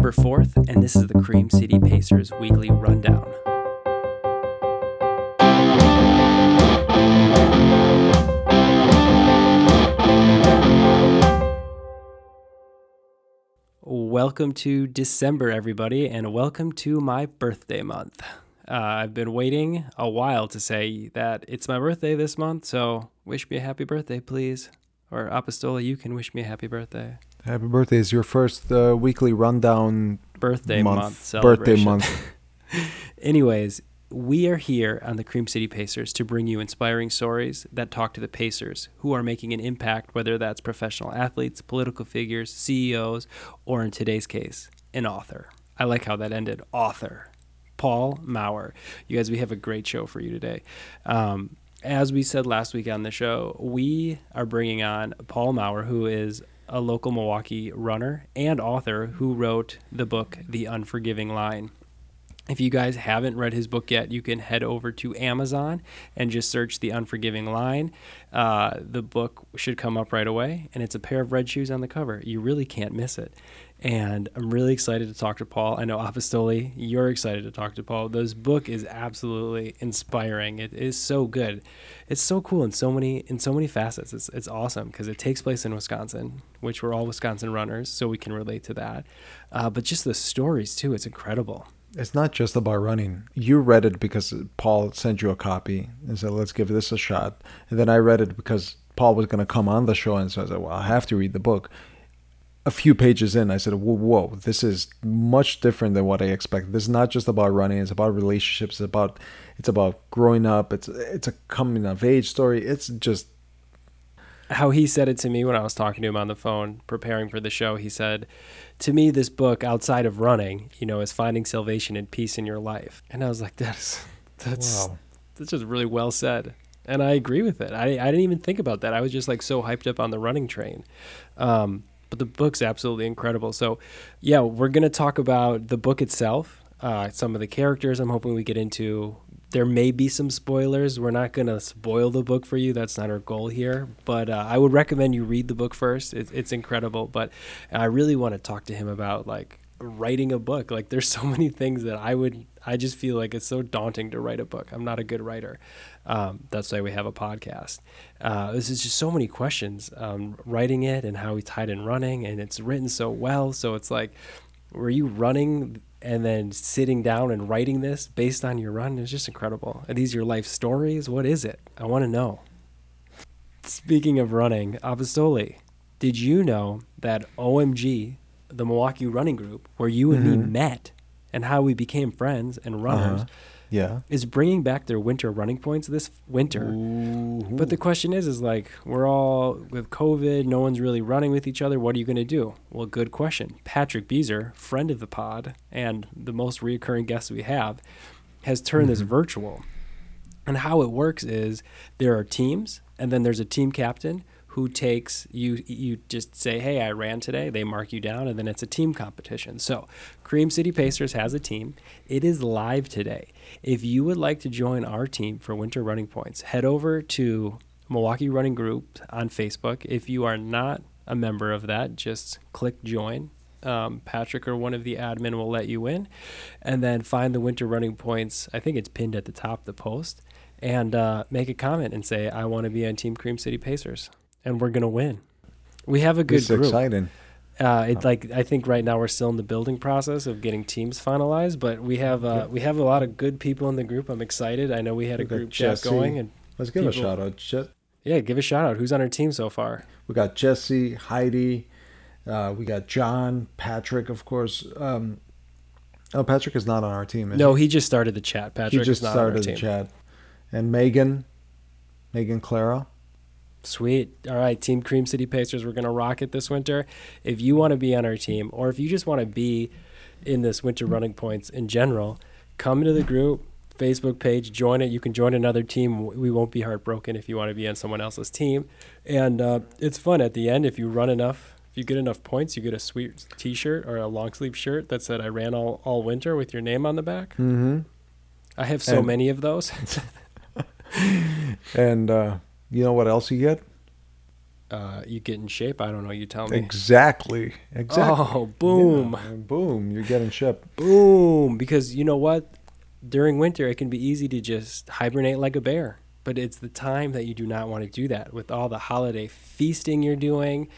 December 4th, and this is the Cream City Pacers Weekly Rundown. Welcome to December, everybody, and welcome to my birthday month. Uh, I've been waiting a while to say that it's my birthday this month, so wish me a happy birthday, please. Or Apostola, you can wish me a happy birthday. Happy birthday is your first uh, weekly rundown Birthday month, month. birthday month. Anyways, we are here on the Cream City Pacers to bring you inspiring stories that talk to the Pacers who are making an impact, whether that's professional athletes, political figures, CEOs, or in today's case, an author. I like how that ended. Author. Paul Maurer. You guys, we have a great show for you today. Um, as we said last week on the show, we are bringing on Paul Maurer, who is a local Milwaukee runner and author who wrote the book The Unforgiving Line. If you guys haven't read his book yet, you can head over to Amazon and just search The Unforgiving Line. Uh, the book should come up right away, and it's a pair of red shoes on the cover. You really can't miss it. And I'm really excited to talk to Paul. I know Apostoli, you're excited to talk to Paul. This book is absolutely inspiring. It is so good. It's so cool in so many in so many facets. It's it's awesome because it takes place in Wisconsin, which we're all Wisconsin runners, so we can relate to that. Uh, but just the stories too, it's incredible. It's not just about running. You read it because Paul sent you a copy and said, let's give this a shot. And then I read it because Paul was going to come on the show. And so I said, well, I have to read the book. A few pages in, I said, whoa, whoa, this is much different than what I expected. This is not just about running. It's about relationships. It's about, it's about growing up. It's, it's a coming of age story. It's just how he said it to me when I was talking to him on the phone preparing for the show. He said, "To me, this book, outside of running, you know, is finding salvation and peace in your life." And I was like, "That's that's Wow. that's just really well said." And I agree with it. I I didn't even think about that. I was just like so hyped up on the running train. Um, but the book's absolutely incredible. So, yeah, we're gonna talk about the book itself, uh, some of the characters. I'm hoping we get into. There may be some spoilers. We're not gonna spoil the book for you. That's not our goal here. But uh, I would recommend you read the book first. It's, it's incredible. But I really want to talk to him about like writing a book. Like there's so many things that I would. I just feel like it's so daunting to write a book. I'm not a good writer. Um, that's why we have a podcast. Uh, this is just so many questions. Um, writing it and how we tied in running, and it's written so well. So it's like, were you running and then sitting down and writing this based on your run? It's just incredible. Are these your life stories? What is it? I want to know. Speaking of running, Apostoli, did you know that OMG, the Milwaukee Running Group, where you and me Mhm. met and how we became friends and runners, Uh-huh. Yeah. is bringing back their winter running points this winter. But the question is, is like we're all with COVID, no one's really running with each other. What are you going to do? Well, good question. Patrick Beezer, friend of the pod and the most reoccurring guest we have, has turned this Mhm. virtual. And how it works is there are teams, and then there's a team captain who takes you. You just say, "Hey, I ran today." They mark you down, and then it's a team competition. So, Cream City Pacers has a team. It is live today. If you would like to join our team for Winter Running Points, head over to Milwaukee Running Group on Facebook. If you are not a member of that, just click join. Um, Patrick or one of the admin will let you in, and then find the Winter Running Points. I think it's pinned at the top of the post, and uh, make a comment and say, "I want to be on Team Cream City Pacers," and we're gonna win. We have a good It's group. exciting. Uh, it like I think right now we're still in the building process of getting teams finalized, but we have uh, Yeah. we have a lot of good people in the group. I'm excited. I know we had a We group chat going, and Let's give a shout out. Je- yeah, give a shout out. Who's on our team so far? we got Jesse, Heidi, uh, we got John, Patrick, of course. Um, oh, Patrick is not on our team. No, he just started the chat. Patrick he just is not on our started the chat. And Megan, Megan Clara. Sweet. All right, Team Cream City Pacers, we're going to rock it this winter. If you want to be on our team, or if you just want to be in this winter running points in general, come into the group, Facebook page, join it. You can join another team. We won't be heartbroken if you want to be on someone else's team. And uh, it's fun at the end. If you run enough, if you get enough points, you get a sweet t shirt or a long sleeve shirt that said, I ran all, all winter with your name on the back. Mm-hmm. I have so And- many of those. And uh, you know what else you get? uh, you get in shape. I don't know. You tell me. Exactly. Exactly. Oh, boom. Boom. You're getting ship. Boom. Because you know what? During winter, it can be easy to just hibernate like a bear. But it's the time that you do not want to do that. With all the holiday feasting you're doing,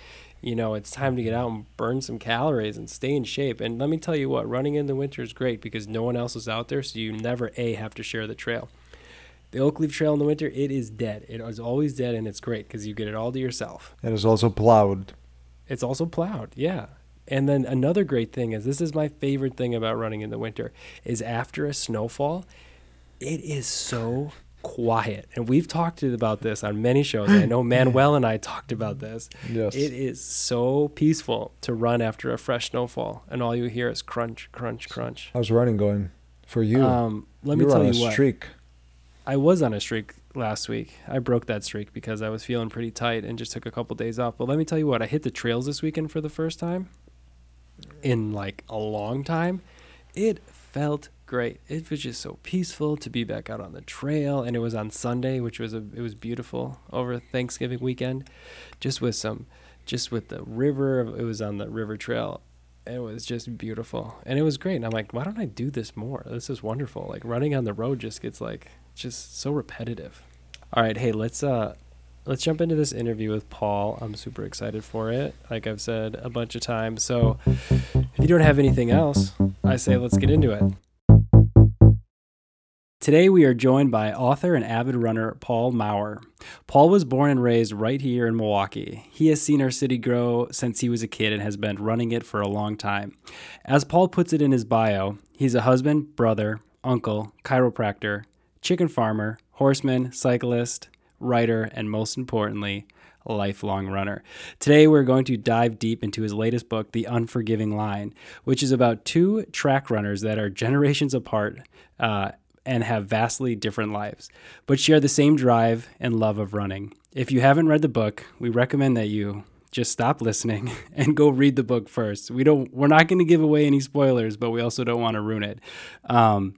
you know, it's time to get out and burn some calories and stay in shape. And let me tell you what, running in the winter is great because no one else is out there, so you never A, have to share the trail. The Oak Leaf Trail in the winter, it is dead. It is always dead, and it's great because you get it all to yourself. And It is also plowed. It's also plowed, yeah. And then another great thing is this is my favorite thing about running in the winter is after a snowfall, it is so quiet. And we've talked about this on many shows. I know Manuel and I talked about this. Yes. It is so peaceful to run after a fresh snowfall, and all you hear is crunch, crunch, crunch. How's running going for you? Um, let me You're tell on you a what. streak. I was on a streak last week. I broke that streak because I was feeling pretty tight and just took a couple days off. But let me tell you what, I hit the trails this weekend for the first time in like a long time. It felt great. It was just so peaceful to be back out on the trail and it was on Sunday, which was a it was beautiful over Thanksgiving weekend. Just with some just with the river, it was on the river trail. It was just beautiful. And it was great. And I'm like, why don't I do this more? This is wonderful. Like running on the road just gets like just so repetitive. All right, hey, let's uh let's jump into this interview with Paul. I'm super excited for it. Like I've said a bunch of times. So if you don't have anything else, I say let's get into it. Today we are joined by author and avid runner Paul Maurer. Paul was born and raised right here in Milwaukee. He has seen our city grow since he was a kid and has been running it for a long time. As Paul puts it in his bio, he's a husband, brother, uncle, chiropractor, chicken farmer, horseman, cyclist, writer, and most importantly, lifelong runner. Today, we're going to dive deep into his latest book, The Unforgiving Line, which is about two track runners that are generations apart uh, and have vastly different lives, but share the same drive and love of running. If you haven't read the book, we recommend that you just stop listening and go read the book first. We don't. We're not going to give away any spoilers, but we also don't want to ruin it. Um,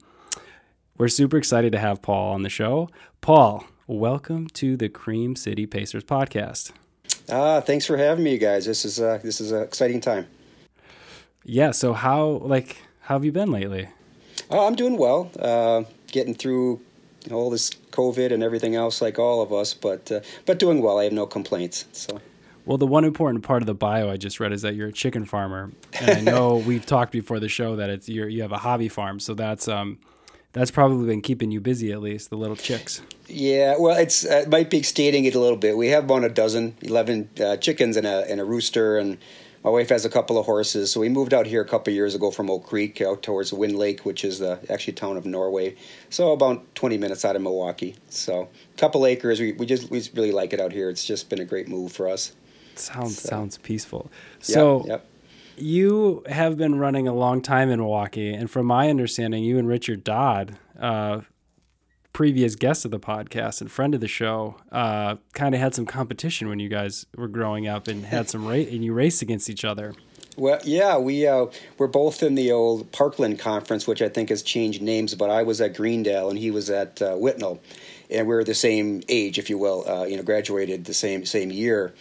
we're super excited to have Paul on the show. Paul, welcome to the Cream City Pacers podcast. Ah, thanks for having me, you guys. This is uh, this is an exciting time. Yeah. So how like how have you been lately? Oh, I'm doing well. Uh, getting through all this COVID and everything else, like all of us, but uh, but doing well. I have no complaints. So. Well, the one important part of the bio I just read is that you're a chicken farmer, and I know we've talked before the show that it's you you have a hobby farm, so that's um that's probably been keeping you busy at least the little chicks. Yeah, well, it's uh, it might be stating it a little bit. We have about a dozen, eleven uh, chickens and a and a rooster, and my wife has a couple of horses. So we moved out here a couple of years ago from Oak Creek out towards Wind Lake, which is the actually town of Norway. So about twenty minutes out of Milwaukee. So a couple acres. We we just we really like it out here. It's just been a great move for us. Sounds So- sounds peaceful. Yep, So yep. You have been running a long time in Milwaukee, and from my understanding, you and Richard Dodd, uh, previous guest of the podcast and friend of the show, uh, kind of had some competition when you guys were growing up and had some race and you raced against each other. Well, yeah, we uh, we're both in the old Parkland conference, which I think has changed names. But I was at Greendale and he was at uh, Whitnall, and we are the same age, if you will. Uh, you know, graduated the same same year.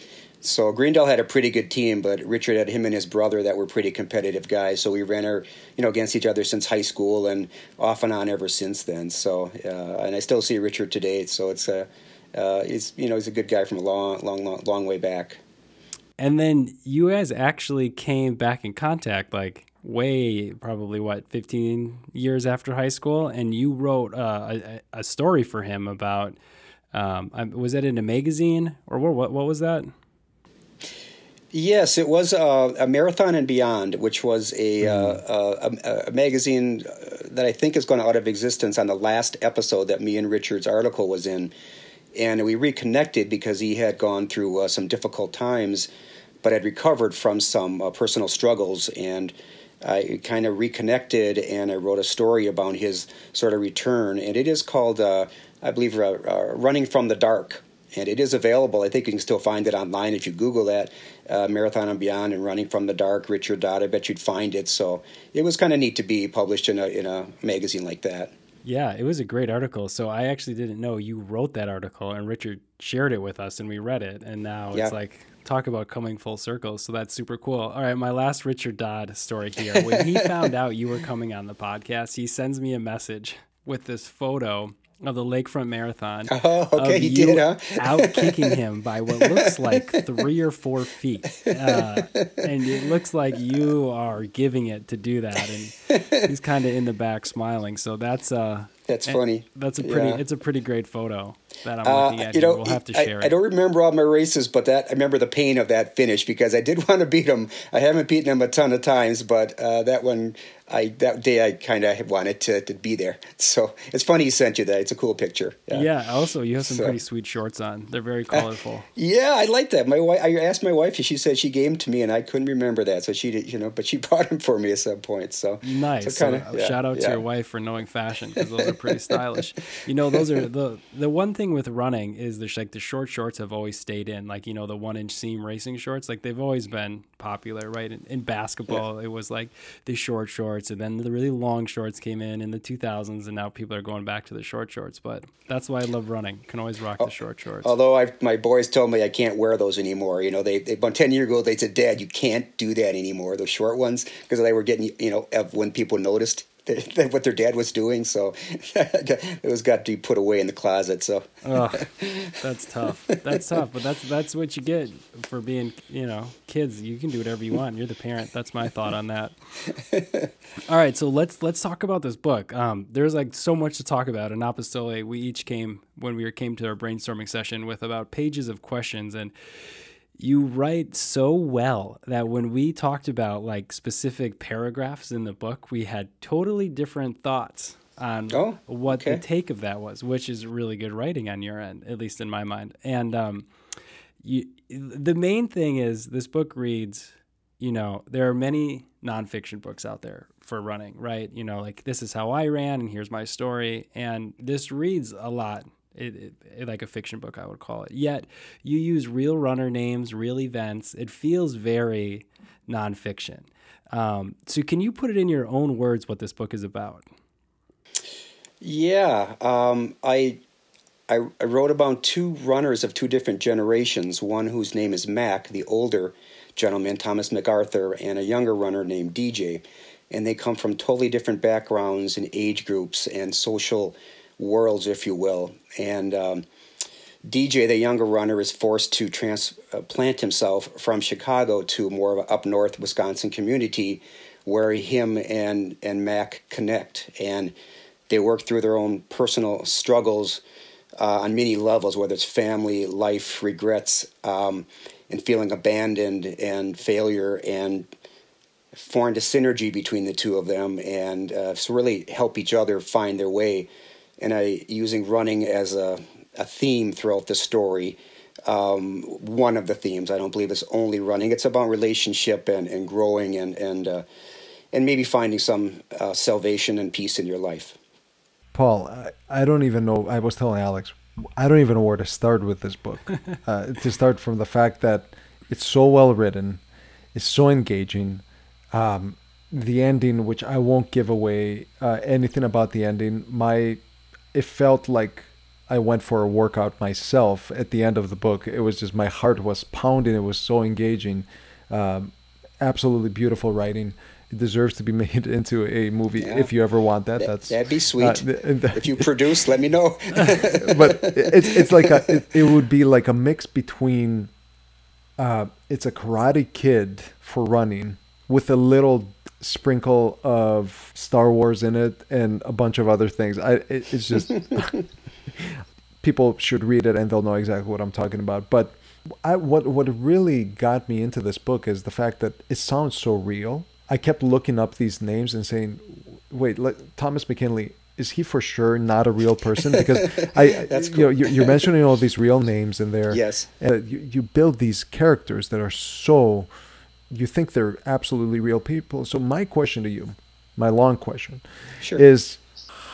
So Greendale had a pretty good team, but Richard had him and his brother that were pretty competitive guys. So we ran our, you know, against each other since high school and off and on ever since then. So uh, and I still see Richard today. So it's a, uh, he's you know he's a good guy from a long long long, long way back. And then you guys actually came back in contact like way probably what 15 years after high school and you wrote uh, a, a story for him about um, was that in a magazine or what, what was that Yes, it was uh, a marathon and beyond, which was a, uh, a, a magazine uh, that I think has gone out of existence on the last episode that me and Richard's article was in, and we reconnected because he had gone through uh, some difficult times, but had recovered from some uh, personal struggles, and I kind of reconnected, and I wrote a story about his sort of return, and it is called, uh, I believe, "Running from the Dark." and it is available. I think you can still find it online if you Google that uh, Marathon and Beyond and Running from the Dark, Richard Dodd. I bet you'd find it. So it was kind of neat to be published in a in a magazine like that. Yeah, it was a great article. So I actually didn't know you wrote that article, and Richard shared it with us, and we read it, and now Yeah. it's like talk about coming full circle. So that's super cool. All right, my last Richard Dodd story here. When he found out you were coming on the podcast, he sends me a message with this photo of the Lakefront Marathon. Oh, okay, he did, huh? out kicking him by what looks like three or four feet, uh, and it looks like you are giving it to do that, and he's kind of in the back smiling. So that's uh, That's eh, funny. That's a pretty. Yeah. It's a pretty great photo that I'm Uh, looking at. you know, we'll have to I, share I it. don't remember all my races, but that I remember the pain of that finish because I did want to beat him. I haven't beaten him a ton of times, but uh, that one, I that day I kind of wanted to, to be there. So it's funny he sent you that. It's a cool picture. yeah. Also, you have some So- pretty sweet shorts on. They're very colorful. Yeah, I like that. My wife. I asked my wife. She said she gave them to me, and I couldn't remember that. So she did, you know, but she bought them for me at some point. So Nice. So So, kinda- uh, yeah, shout out to your wife for knowing fashion because those are pretty stylish. You know, those are the the one thing with running is there's like the short shorts have always stayed in, like you know the one inch seam racing shorts, like they've always been popular, right? In, in basketball, it was like the short shorts, and then the really long shorts came in in the 2000s, and now people are going back to the short shorts. But that's why I love running. Can always rock Oh, the short shorts. Although I, my boys told me I can't wear those anymore. You know, they, they about ten years ago they said, "Dad, you can't do that anymore." Those short ones because they were getting you know when people noticed what their dad was doing. So it was got to be put away in the closet. So that's tough. That's tough, but that's that's what you get for being, you know, kids. You can do whatever you want. You're the parent. That's my thought on that. All right, so let's let's talk about this book. Um, there's like so much to talk about. In Apostole, we each came when we came to our brainstorming session with about pages of questions, and you write so well that when we talked about like specific paragraphs in the book, we had totally different thoughts on Oh, what the take of that was, which is really good writing on your end, at least in my mind. And um, you, the main thing is this book reads, you know, there are many nonfiction books out there for running, right? You know, like this is how I ran, and here's my story, and this reads a lot. It, it, like a fiction book, I would call it. Yet you use real runner names, real events. It feels very nonfiction. Um, so, can you put it in your own words what this book is about? yeah, um, I, I I wrote about two runners of two different generations. One whose name is Mac, the older gentleman, Thomas MacArthur, and a younger runner named DJ, and they come from totally different backgrounds and age groups and social worlds, if you will, and. Um, DJ, the younger runner, is forced to transplant himself from Chicago to more of a up north Wisconsin community where him and, and Mac connect. And they work through their own personal struggles uh, on many levels, whether it's family, life, regrets, um, and feeling abandoned and failure and formed a synergy between the two of them and uh, so really help each other find their way. And I using running as a, a theme throughout the story. Um, one of the themes. I don't believe it's only running. It's about relationship and, and growing and and uh, and maybe finding some uh, salvation and peace in your life. Paul, I, I don't even know. I was telling Alex, I don't even know where to start with this book. uh, to start from the fact that it's so well written, it's so engaging. Um, the ending, which I won't give away uh, anything about the ending, my it felt like I went for a workout myself at the end of the book. It was just my heart was pounding. It was so engaging. Um, absolutely beautiful writing. It deserves to be made into a movie Yeah. if you ever want that. That, That's that'd be sweet. uh, th- th- if you produce, let me know. but it's it's like a it, it would be like a mix between uh it's a karate kid for running with a little sprinkle of Star Wars in it and a bunch of other things. I it, it's just people should read it and they'll know exactly what I'm talking about. But I what what really got me into this book is the fact that it sounds so real. I kept looking up these names and saying, "Wait, let, Thomas McKinley is he for sure not a real person?" Because I, That's you know, you're, you're mentioning all these real names in there. Yes. uh, you, you build these characters that are so you think they're absolutely real people. So my question to you, my long question, Sure. is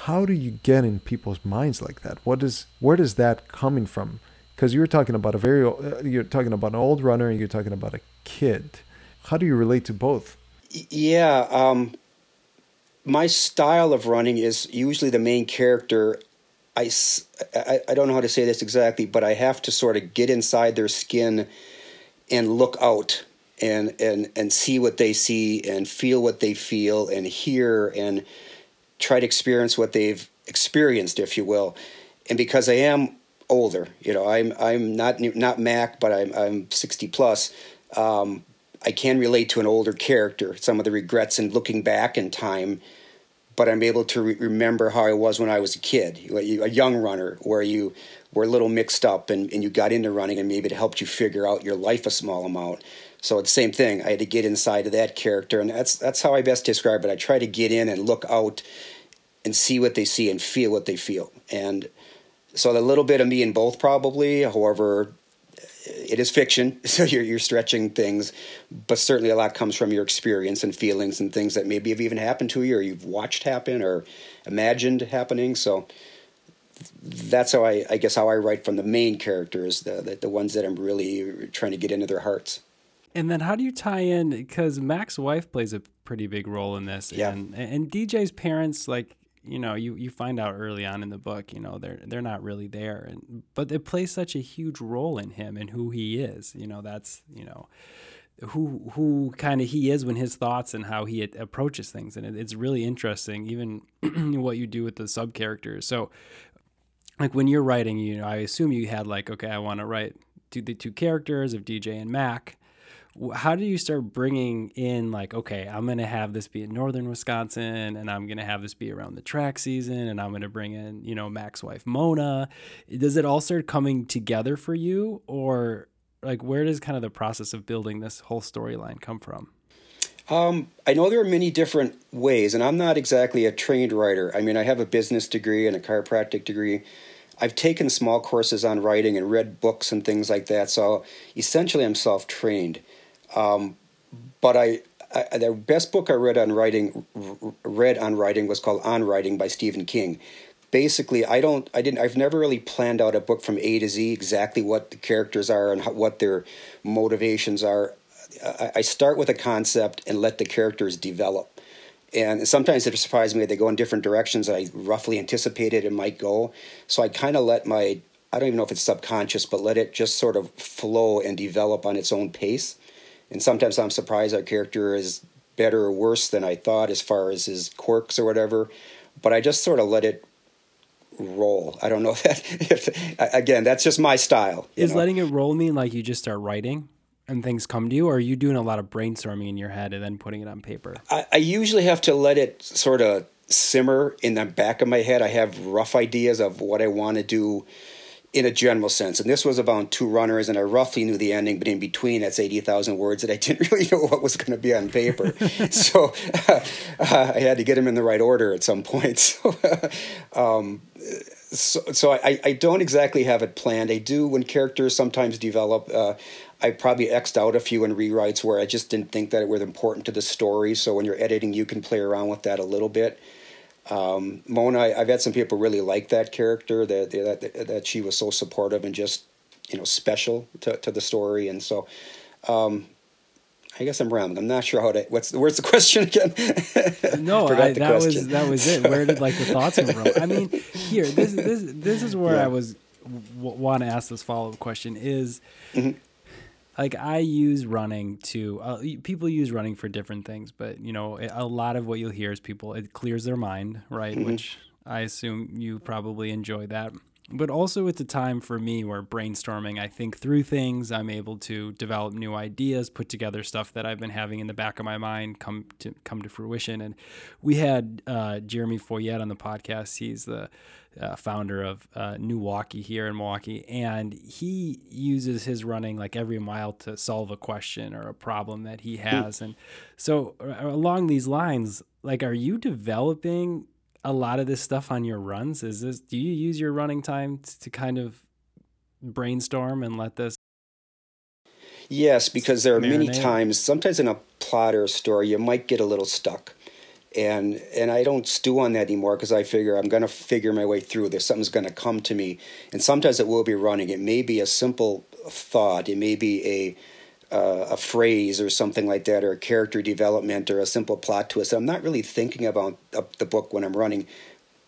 how do you get in people's minds like that? What is where does that coming from? Because you're talking about a very uh, you're talking about an old runner and you're talking about a kid. How do you relate to both? Yeah, um, my style of running is usually the main character. I, I, I don't know how to say this exactly, but I have to sort of get inside their skin and look out and and and see what they see and feel what they feel and hear and try to experience what they've experienced, if you will. And because I am older, you know, I'm I'm not not Mac, but I'm I'm sixty plus. Um, I can relate to an older character, some of the regrets and looking back in time, but I'm able to re- remember how I was when I was a kid, a young runner, where you were a little mixed up and, and you got into running and maybe it helped you figure out your life a small amount. So it's the same thing. I had to get inside of that character, and that's that's how I best describe it. I try to get in and look out and see what they see and feel what they feel. And so a little bit of me in both probably. However, it is fiction, so you're you're stretching things, but certainly a lot comes from your experience and feelings and things that maybe have even happened to you or you've watched happen or imagined happening. So that's how I, I guess how I write from the main characters, the, the the ones that I'm really trying to get into their hearts. And then how do you tie in because Mac's wife plays a pretty big role in this, yeah. and and DJ's parents like you know you you find out early on in the book you know they're they're not really there and but it plays such a huge role in him and who he is you know that's you know who who kind of he is when his thoughts and how he approaches things and it, it's really interesting even what you do with the sub characters so like when you're writing you know i assume you had like okay i want to write the two characters of dj and mac how do you start bringing in like okay i'm going to have this be in northern wisconsin and i'm going to have this be around the track season and i'm going to bring in you know mac's wife mona does it all start coming together for you or like where does kind of the process of building this whole storyline come from um, I know there are many different ways, and I'm not exactly a trained writer. I mean, I have a business degree and a chiropractic degree. I've taken small courses on writing and read books and things like that. So essentially, I'm self trained. Um, but I, I, the best book I read on writing read on writing was called On Writing by Stephen King. Basically, I don't, I didn't, I've never really planned out a book from A to Z exactly what the characters are and what their motivations are. I, I start with a concept and let the characters develop. And sometimes it surprises me they go in different directions that I roughly anticipated it might go. So I kind of let my I don't even know if it's subconscious, but let it just sort of flow and develop on its own pace and sometimes I'm surprised our character is better or worse than I thought as far as his quirks or whatever. But I just sort of let it roll. I don't know if that. If, again, that's just my style. Is know? letting it roll mean like you just start writing and things come to you, or are you doing a lot of brainstorming in your head and then putting it on paper? I, I usually have to let it sort of simmer in the back of my head. I have rough ideas of what I want to do in a general sense. And this was about two runners, and I roughly knew the ending, but in between, that's 80,000 words that I didn't really know what was going to be on paper. so uh, uh, I had to get them in the right order at some point. So, um, so, so I, I, don't exactly have it planned. I do when characters sometimes develop. Uh, I probably xed out a few in rewrites where I just didn't think that it was important to the story. So when you're editing, you can play around with that a little bit. Um, Mona, I've had some people really like that character that, that that she was so supportive and just you know special to, to the story, and so um, I guess I'm rambling. I'm not sure how to. What's where's the question again? no, I, that question. was that was it. Where did like the thoughts come from? I mean, here this this this is where yeah. I was w- want to ask this follow up question is. Mm-hmm like I use running to uh, people use running for different things, but you know, a lot of what you'll hear is people it clears their mind, right? Mm-hmm. Which I assume you probably enjoy that. But also it's a time for me where brainstorming, I think through things, I'm able to develop new ideas, put together stuff that I've been having in the back of my mind come to come to fruition. And we had uh, Jeremy Foyette on the podcast. He's the uh, founder of uh, Milwaukee here in Milwaukee, and he uses his running like every mile to solve a question or a problem that he has. And so, uh, along these lines, like, are you developing a lot of this stuff on your runs? Is this do you use your running time to kind of brainstorm and let this? Yes, because there are marinate? many times, sometimes in a plot or a story, you might get a little stuck and and I don't stew on that anymore because I figure I'm going to figure my way through this. Something's going to come to me, and sometimes it will be running. It may be a simple thought. It may be a uh, a phrase or something like that, or a character development, or a simple plot twist. I'm not really thinking about the book when I'm running,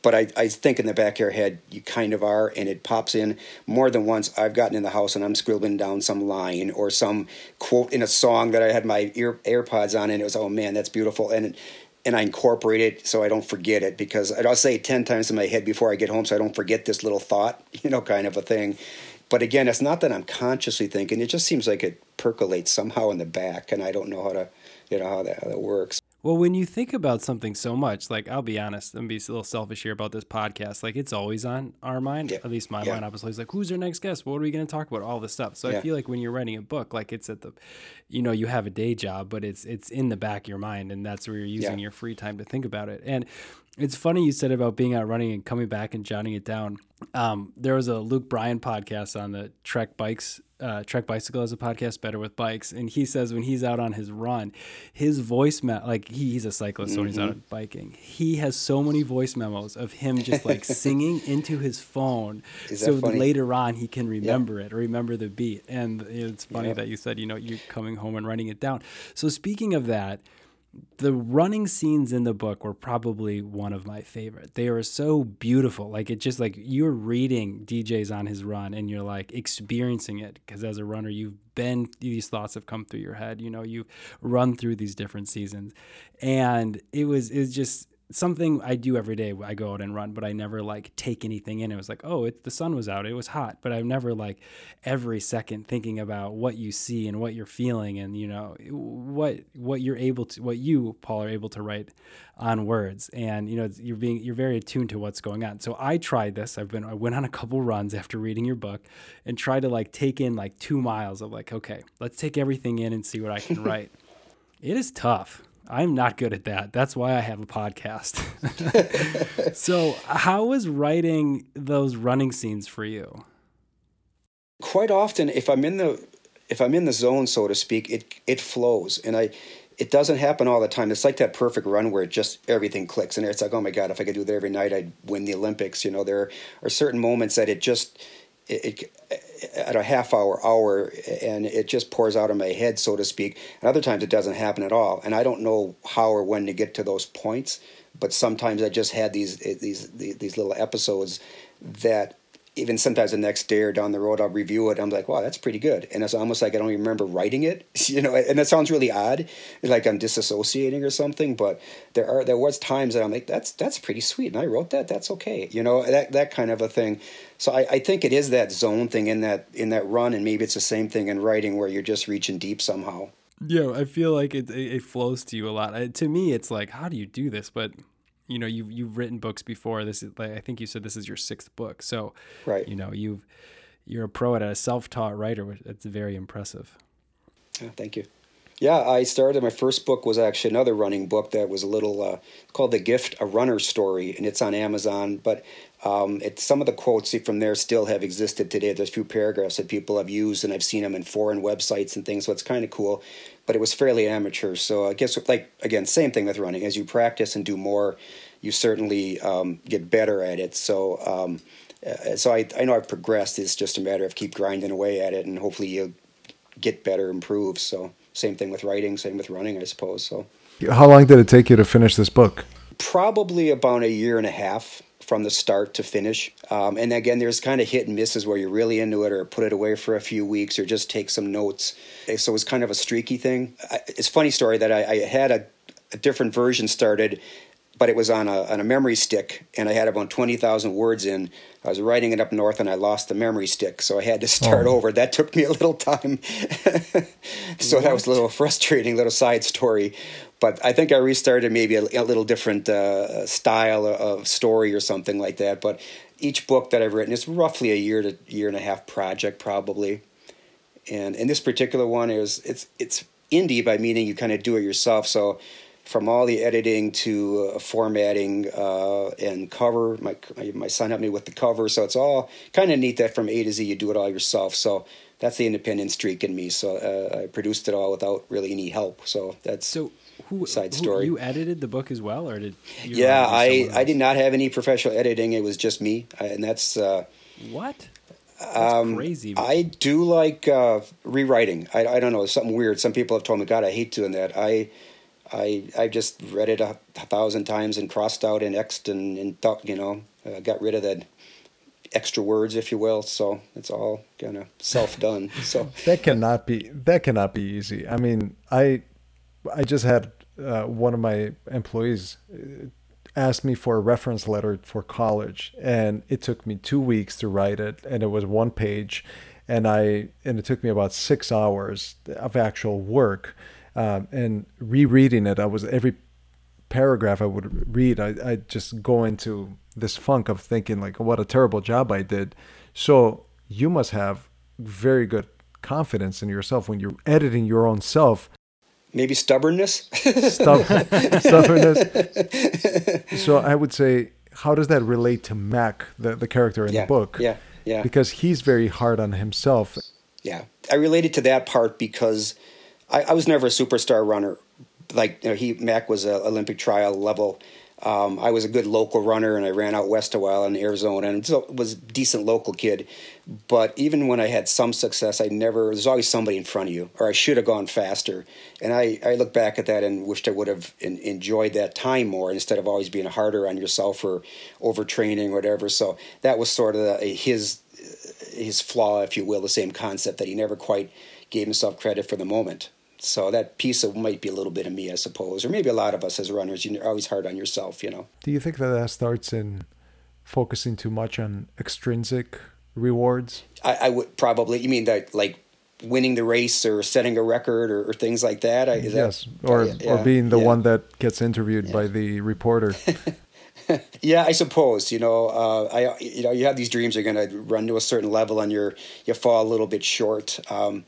but I, I think in the back of your head you kind of are, and it pops in more than once. I've gotten in the house and I'm scribbling down some line or some quote in a song that I had my ear AirPods on, and it was oh man, that's beautiful, and and I incorporate it so I don't forget it because I'll say it ten times in my head before I get home so I don't forget this little thought, you know, kind of a thing. But again, it's not that I'm consciously thinking; it just seems like it percolates somehow in the back, and I don't know how to, you know, how that, how that works. Well, when you think about something so much, like I'll be honest, I'm be a little selfish here about this podcast. Like it's always on our mind. Yeah. At least my yeah. mind. I was always like, "Who's our next guest? What are we going to talk about?" All this stuff. So yeah. I feel like when you're writing a book, like it's at the, you know, you have a day job, but it's it's in the back of your mind, and that's where you're using your free time to think about it. And it's funny you said about being out running and coming back and jotting it down. Um, there was a Luke Bryan podcast on the Trek Bikes uh, Trek Bicycle as a podcast, Better with Bikes, and he says when he's out on his run, his voice me- like he, he's a cyclist, mm-hmm. so when he's out mm-hmm. biking, he has so many voice memos of him just like singing into his phone, so funny? later on he can remember yep. it or remember the beat. And it's funny yep. that you said you know you're coming home and writing it down. So speaking of that the running scenes in the book were probably one of my favorite. They are so beautiful. Like it just like you're reading DJ's on his run and you're like experiencing it because as a runner you've been these thoughts have come through your head. You know, you've run through these different seasons. And it was it's just something I do every day. I go out and run, but I never like take anything in. It was like, oh, it, the sun was out, it was hot, but I'm never like every second thinking about what you see and what you're feeling, and you know what what you're able to, what you Paul are able to write on words, and you know you're being you're very attuned to what's going on. So I tried this. I've been I went on a couple runs after reading your book, and tried to like take in like two miles of like, okay, let's take everything in and see what I can write. it is tough I'm not good at that. That's why I have a podcast. so, how was writing those running scenes for you? Quite often, if I'm in the if I'm in the zone, so to speak, it it flows, and I it doesn't happen all the time. It's like that perfect run where it just everything clicks, and it's like, oh my god, if I could do that every night, I'd win the Olympics. You know, there are certain moments that it just it, it at a half hour, hour, and it just pours out of my head, so to speak. And other times it doesn't happen at all, and I don't know how or when to get to those points. But sometimes I just had these eh, these these little episodes that even sometimes the next day or down the road, I'll review it. I'm like, wow, that's pretty good. And it's almost like I don't even remember writing it, you know. And that sounds really odd, like I'm disassociating or something. But there are there was times that I'm like, that's that's pretty sweet, and I wrote that. That's okay, you know, that that kind of a thing. So I, I think it is that zone thing in that in that run, and maybe it's the same thing in writing where you're just reaching deep somehow. Yeah, I feel like it it, flows to you a lot. I, to me, it's like, how do you do this? But you know you've you've written books before. This is like I think you said this is your sixth book. So right, you know you've you're a pro at a self-taught writer. That's very impressive. Yeah, thank you. Yeah, I started. My first book was actually another running book that was a little uh, called "The Gift: A Runner Story," and it's on Amazon. But um, it, some of the quotes from there still have existed today. There's a few paragraphs that people have used, and I've seen them in foreign websites and things. So it's kind of cool. But it was fairly amateur. So I guess, like again, same thing with running. As you practice and do more, you certainly um, get better at it. So. Um, uh, so I, I know I've progressed. It's just a matter of keep grinding away at it, and hopefully you'll get better, improve. So same thing with writing, same with running, I suppose. So. How long did it take you to finish this book? Probably about a year and a half from the start to finish. Um, and again, there's kind of hit and misses where you're really into it or put it away for a few weeks or just take some notes. So it's kind of a streaky thing. It's a funny story that I, I had a, a, different version started, but it was on a, on a memory stick, and I had about 20,000 words in. I was writing it up north and I lost the memory stick, so I had to start oh. over. That took me a little time. so what? that was a little frustrating little side story but I think I restarted maybe a, a little different uh, style of story or something like that. But each book that I've written is roughly a year to year and a half project, probably. And in this particular one is it's it's indie by meaning you kind of do it yourself. So from all the editing to uh, formatting uh, and cover, my my son helped me with the cover. So it's all kind of neat that from A to Z you do it all yourself. So that's the independent streak in me. So uh, I produced it all without really any help. So that's so who, side story. Who, you edited the book as well, or did? yeah, I I did not have any professional editing. It was just me, and that's uh, what. That's um, crazy. I do like uh, rewriting. I, I don't know, something weird. Some people have told me, God, I hate doing that. I I I just read it a, a thousand times and crossed out and xed and, and thought, you know, uh, got rid of that extra words, if you will. So it's all kind of self done. So that cannot be that cannot be easy. I mean, I I just had uh, one of my employees uh, asked me for a reference letter for college, and it took me two weeks to write it, and it was one page, and I and it took me about six hours of actual work um, and rereading it, I was every paragraph I would read, I I just go into this funk of thinking like, what a terrible job I did. So you must have very good confidence in yourself when you're editing your own self. Maybe stubbornness. Stub- stubbornness. so I would say, how does that relate to Mac, the the character in yeah, the book? Yeah, yeah. Because he's very hard on himself. Yeah, I related to that part because I, I was never a superstar runner. Like you know, he Mac was an Olympic trial level. Um, I was a good local runner, and I ran out west a while in Arizona, and so was a decent local kid. But even when I had some success, I never. There's always somebody in front of you, or I should have gone faster. And I, I look back at that and wished I would have in, enjoyed that time more instead of always being harder on yourself or overtraining or whatever. So that was sort of his his flaw, if you will, the same concept that he never quite gave himself credit for the moment. So that piece of might be a little bit of me, I suppose, or maybe a lot of us as runners. You're always hard on yourself, you know. Do you think that that starts in focusing too much on extrinsic rewards? I, I would probably. You mean that like winning the race or setting a record or, or things like that? yes, that, or yeah, or being the yeah. one that gets interviewed yeah. by the reporter. yeah, I suppose you know. Uh, I you know you have these dreams. You're going to run to a certain level, and you're you fall a little bit short. Um,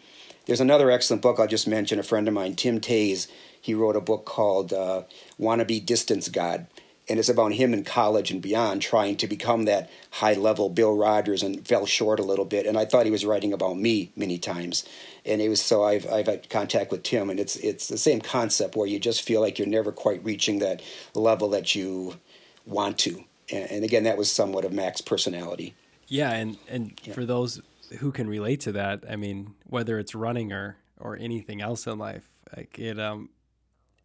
there's another excellent book I'll just mention. A friend of mine, Tim Tays, he wrote a book called uh, "Wannabe Distance God," and it's about him in college and beyond trying to become that high level Bill Rodgers and fell short a little bit. And I thought he was writing about me many times. And it was so I've I've had contact with Tim, and it's it's the same concept where you just feel like you're never quite reaching that level that you want to. And, and again, that was somewhat of Mac's personality. Yeah, and and yeah. for those who can relate to that. I mean, whether it's running or or anything else in life, like it um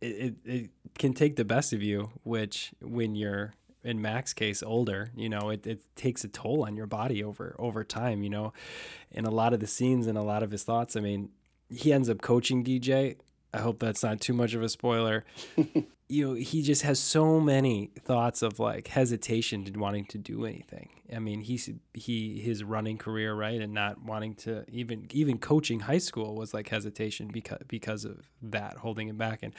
it, it, it can take the best of you, which when you're in Mac's case older, you know, it, it takes a toll on your body over over time, you know. In a lot of the scenes and a lot of his thoughts, I mean, he ends up coaching DJ. I hope that's not too much of a spoiler. you know, he just has so many thoughts of like hesitation to wanting to do anything. I mean, he's he his running career, right, and not wanting to even even coaching high school was like hesitation because because of that holding him back. And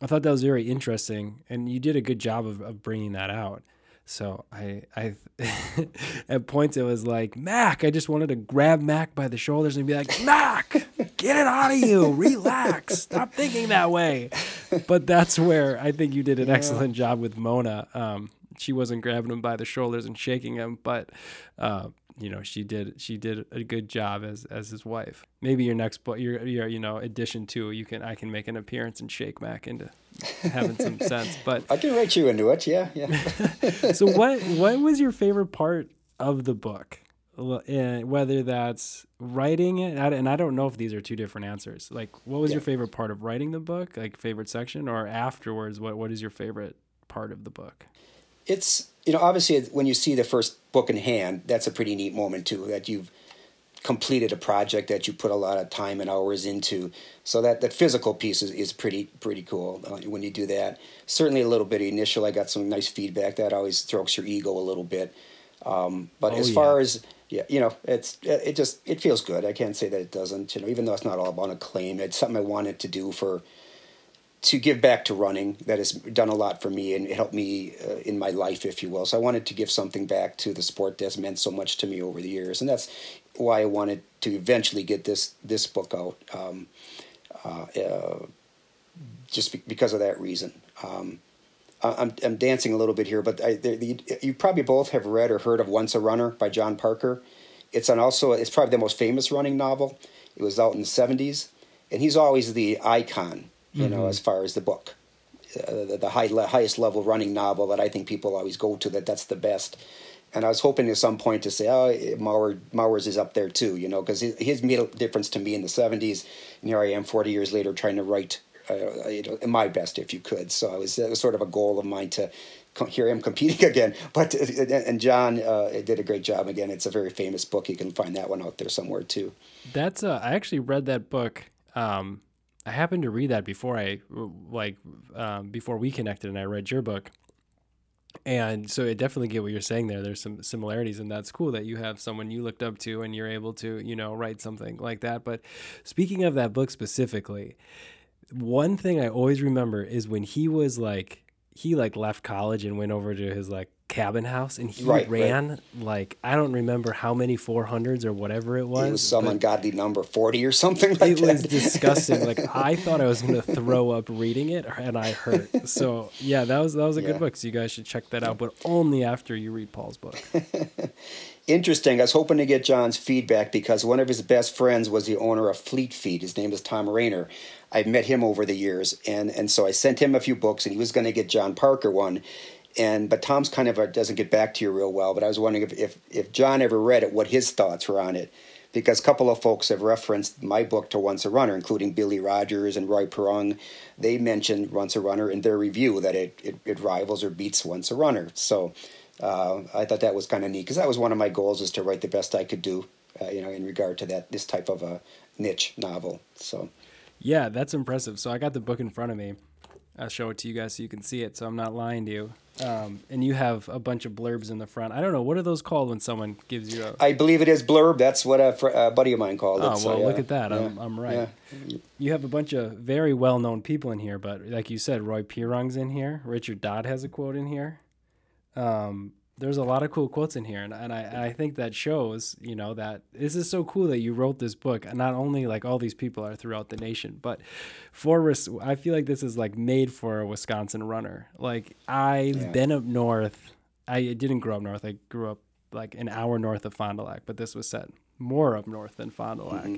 I thought that was very interesting, and you did a good job of, of bringing that out. So I, I, at points it was like Mac. I just wanted to grab Mac by the shoulders and be like, Mac, get it out of you, relax, stop thinking that way. But that's where I think you did an yeah. excellent job with Mona. Um, she wasn't grabbing him by the shoulders and shaking him, but uh, you know she did she did a good job as as his wife. Maybe your next book, your your you know addition two, you can I can make an appearance and shake Mac into having some sense. But I can write you into it. Yeah, yeah. so what what was your favorite part of the book? Eh, whether that's writing it, and I don't know if these are two different answers. Like, what was yeah. your favorite part of writing the book? Like, favorite section, or afterwards? What What is your favorite part of the book? it's you know obviously when you see the first book in hand, that's a pretty neat moment too. That you've completed a project that you put a lot of time and hours into. So that that physical piece is, is pretty pretty cool uh, when you do that. Certainly a little bit initial. I got some nice feedback that always strokes your ego a little bit. Um, but oh, as far yeah. as yeah, you know, it's it just it feels good. I can't say that it doesn't. You know, even though it's not all about a claim, it's something I wanted to do for to give back to running that has done a lot for me and helped me uh, in my life, if you will. So I wanted to give something back to the sport that's meant so much to me over the years, and that's why I wanted to eventually get this this book out. Um, uh, uh, just be, because of that reason. Um, I'm, I'm dancing a little bit here, but I, the, the, you probably both have read or heard of Once a Runner by John Parker. It's an also it's probably the most famous running novel. It was out in the 70s, and he's always the icon you mm-hmm. know, as far as the book. Uh, the, the high, highest level running novel that I think people always go to that that's the best. and I was hoping at some point to say, oh, Mauer, Mauer's is up there too, you know, because his made a difference to me in the '70s, and here I am 40 years later trying to write, uh, my best if you could. So I was, it was sort of a goal of mine to hear him competing again. But and John uh, did a great job again. It's a very famous book. You can find that one out there somewhere too. That's uh, I actually read that book. Um, I happened to read that before I like um, before we connected, and I read your book. And so I definitely get what you're saying there. There's some similarities, and that's cool that you have someone you looked up to, and you're able to, you know, write something like that. But speaking of that book specifically, one thing I always remember is when he was like he like left college and went over to his like cabin house and he right, ran right. like I don't remember how many 400s or whatever it was. It was some ungodly number 40 or something like it that. was disgusting. like I thought I was going to throw up reading it and I hurt. So, yeah, that was that was a yeah. good book. So you guys should check that out, but only after you read Paul's book. Interesting. I was hoping to get John's feedback because one of his best friends was the owner of Fleet Feet. His name is Tom Rayner. I've met him over the years, and and so I sent him a few books, and he was going to get John Parker one, and but Tom's kind of doesn't get back to you real well. But I was wondering if, if if John ever read it, what his thoughts were on it, because a couple of folks have referenced my book to Once a Runner, including Billy Rogers and Roy Perung. They mentioned Once a Runner in their review that it it, it rivals or beats Once a Runner. So. Uh, I thought that was kind of neat because that was one of my goals is to write the best I could do, uh, you know, in regard to that this type of a niche novel. So yeah, that's impressive. So I got the book in front of me. I'll show it to you guys so you can see it. So I'm not lying to you. Um, and you have a bunch of blurbs in the front. I don't know what are those called when someone gives you a. I believe it is blurb. That's what a, a buddy of mine called oh, it. Oh well, so, look at that. Yeah. I'm, I'm right. Yeah. You have a bunch of very well known people in here, but like you said, Roy Perung's in here. Richard Dodd has a quote in here. Um, there's a lot of cool quotes in here and, and I, and I think that shows you know that this is so cool that you wrote this book and not only like all these people are throughout the nation but for i feel like this is like made for a wisconsin runner. Like i've yeah. been up north. I didn't grow up north. I grew up like an hour north of fond du lac but this was set more up north than fond du lac. Mm-hmm.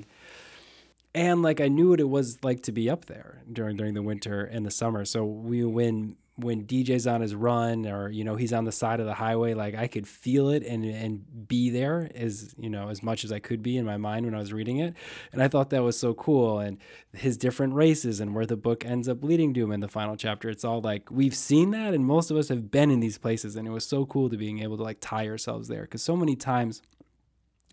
and like i knew what it was like to be up there during during the winter and the summer. So we when when DJ's on his run or you know he's on the side of the highway like I could feel it and and be there as you know as much as I could be in my mind when I was reading it. And I thought that was so cool and his different races and where the book ends up leading to him in the final chapter. It's all like we've seen that and most of us have been in these places and it was so cool to being able to like tie ourselves there because so many times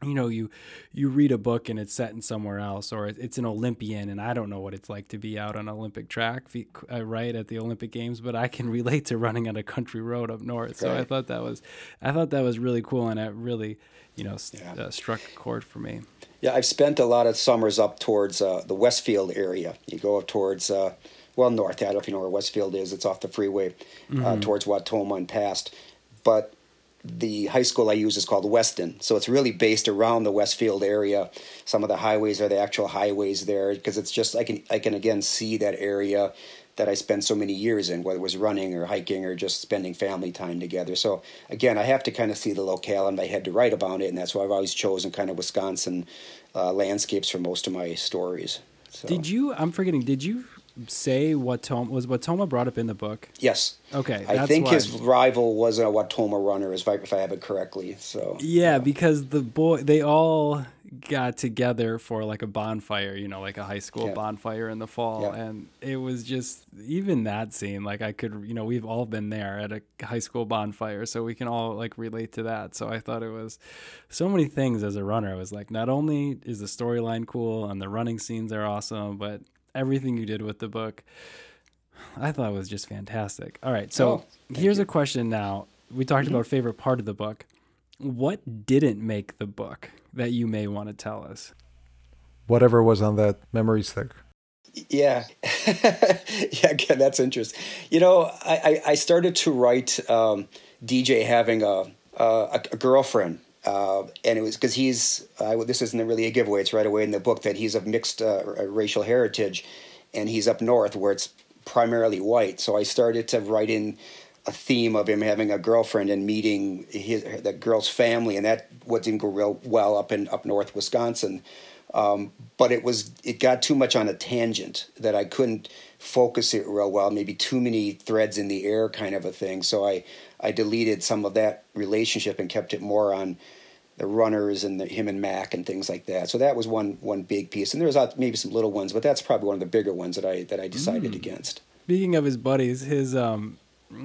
you know you you read a book and it's set in somewhere else or it's an olympian and i don't know what it's like to be out on olympic track uh, right at the olympic games but i can relate to running on a country road up north. So i thought that was i thought that was really cool and it really you know yeah. uh, struck a chord for me. Yeah i've spent a lot of summers up towards uh, the westfield area. You go up towards uh, well north. I don't know if you know where westfield is. It's off the freeway uh, mm-hmm. towards wautoma and past. But the high school I use is called Weston. So it's really based around the Westfield area. Some of the highways are the actual highways there because it's just I can I can again see that area that I spent so many years in, whether it was running or hiking or just spending family time together. So again, I have to kind of see the locale in my head to write about it, and that's why I've always chosen kind of Wisconsin uh, landscapes for most of my stories. So. Did you? I'm forgetting. Did you say Wautoma was Wautoma brought up in the book? Yes. Okay. I think why. his rival was a Wautoma runner, if I, if I have it correctly. So yeah, because the boy they all got together for like a bonfire, you know, like a high school yeah. bonfire in the fall, yeah. and it was just even that scene. Like I could, you know, we've all been there at a high school bonfire, so we can all like relate to that. So I thought it was so many things as a runner. I was like, not only is the storyline cool and the running scenes are awesome, but everything you did with the book. I thought it was just fantastic. All right, so oh, here's you. a question now. We talked mm-hmm. about favorite part of the book. What didn't make the book that you may want to tell us? Whatever was on that memory stick. Yeah, yeah. Again, that's interesting. You know, I, I started to write um, DJ having a, a, a girlfriend uh, and it was because he's uh, this isn't really a giveaway. It's right away in the book that he's of mixed uh, racial heritage and he's up north where it's primarily white. So i started to write in a theme of him having a girlfriend and meeting his that girl's family and that what didn't go real well up in up north wisconsin. Um, but it was it got too much on a tangent that I couldn't focus it real well. Maybe too many threads in the air, kind of a thing. So I I deleted some of that relationship and kept it more on the runners and the, him and Mac and things like that. So that was one one big piece, and there was maybe some little ones, but that's probably one of the bigger ones that I that I decided mm. against. Speaking of his buddies, his um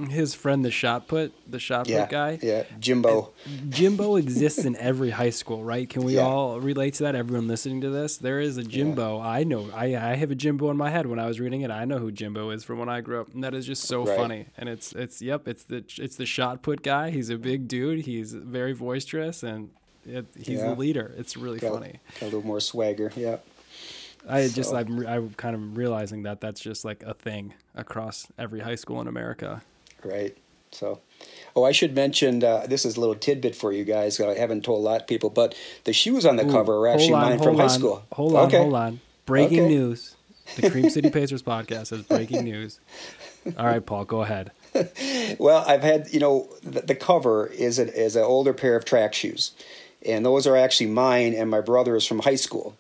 his friend the shot put the shot yeah, put guy. yeah jimbo. Jimbo exists in every high school right? Can we yeah. all relate to that? Everyone listening to this? There is a jimbo. Yeah. i know I, I have a jimbo in my head when i was reading it. I know who jimbo is from when i grew up. And that is just so right. funny. And it's it's yep it's the it's the shot put guy. He's a big dude. He's very boisterous and it, he's the leader. It's really got, funny. got a little more swagger yeah I so. just I'm I'm kind of realizing that that's just like a thing across every high school in America right? So, oh, I should mention uh, this is a little tidbit for you guys. I haven't told a lot of people, but the shoes on the Ooh, cover are actually on, mine from on, high school. Hold on, okay. hold on. Breaking okay. news: The Cream City Pacers podcast has breaking news. All right, Paul, go ahead. well, I've had you know the, the cover is a, is an older pair of track shoes, and those are actually mine and my brother's from high school.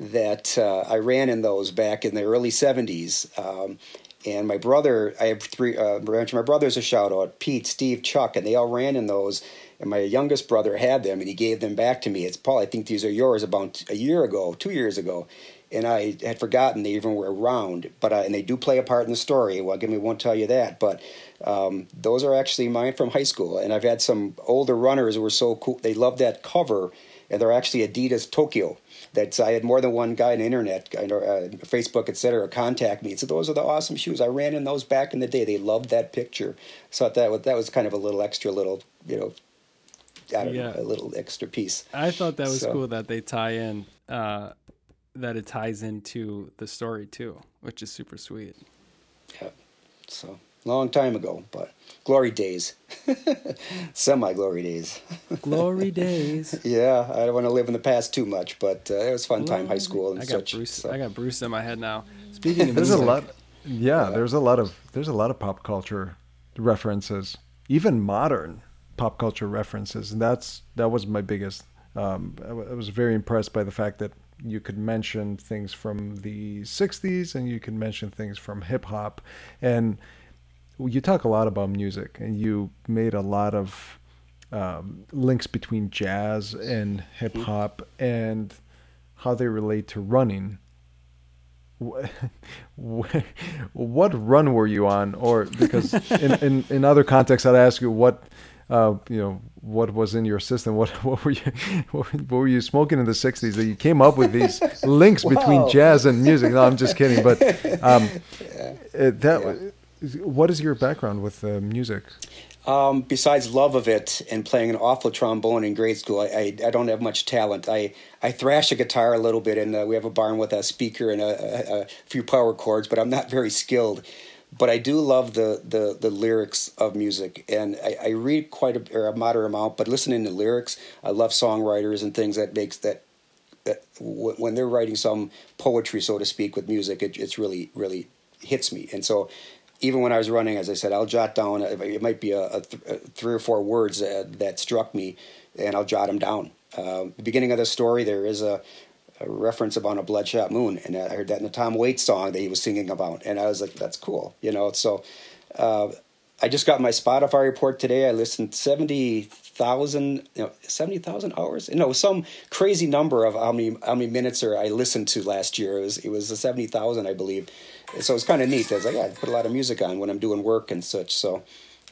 That uh, I ran in those back in the early '70s. Um, and my brother, I have three. Uh, my brothers a shout out: Pete, Steve, Chuck, and they all ran in those. And my youngest brother had them, and he gave them back to me. It's Paul. I think these are yours. About a year ago, two years ago, and I had forgotten they even were around. But uh, and they do play a part in the story. Well, give me won't tell you that, but um, those are actually mine from high school. And I've had some older runners who were so cool. They loved that cover, and they're actually Adidas Tokyo that I had more than one guy on the internet, uh, Facebook, etc., contact me and said, "Those are the awesome shoes. I ran in those back in the day. They loved that picture." So that was, that was kind of a little extra, little you know, I don't yeah. know, a little extra piece. I thought that was so. cool that they tie in, uh, that it ties into the story too, which is super sweet. Yeah. So long time ago, but glory days, semi glory days. glory days. yeah, I don't want to live in the past too much, but uh, it was fun glory. time, high school and I got such. Bruce, so. I got Bruce in my head now. Speaking of there's music, a lot. Yeah, there's a lot of there's a lot of pop culture references, even modern pop culture references, and that's that was my biggest. Um, I, w- I was very impressed by the fact that you could mention things from the 60s and you could mention things from hip hop and you talk a lot about music, and you made a lot of um, links between jazz and hip hop and how they relate to running. what run were you on, or because in, in, in other contexts, I'd ask you what uh, you know what was in your system. What what were you what, were you smoking in the '60s that you came up with these links between jazz and music? No, I'm just kidding. But um, yeah. it, that yeah. What is your background with uh, music? Um, besides love of it and playing an awful trombone in grade school, I, I, I, don't have much talent. I, I thrash a guitar a little bit, and uh, we have a barn with a speaker and a, a, a, few power chords, but I'm not very skilled. But I do love the, the, the lyrics of music, and I, I read quite a, a moderate amount. But listening to lyrics, I love songwriters and things that makes that that when they're writing some poetry, so to speak, with music, it, it's really really hits me. And so even when I was running, as I said, I'll jot down. It might be a, a, th- a three or four words that, that, struck me, and I'll jot them down. Uh, the beginning of the story, there is a, a, reference about a bloodshot moon, and I heard that in the Tom Waits song that he was singing about, and I was like, "That's cool," you know. So, uh, I just got my Spotify report today. I listened seventy thousand, you know, seventy thousand hours. Know, some crazy number of how many how many minutes or I listened to last year. It was it was seventy thousand, I believe so it's kind of neat. I was like, yeah, I put a lot of music on when I'm doing work and such. So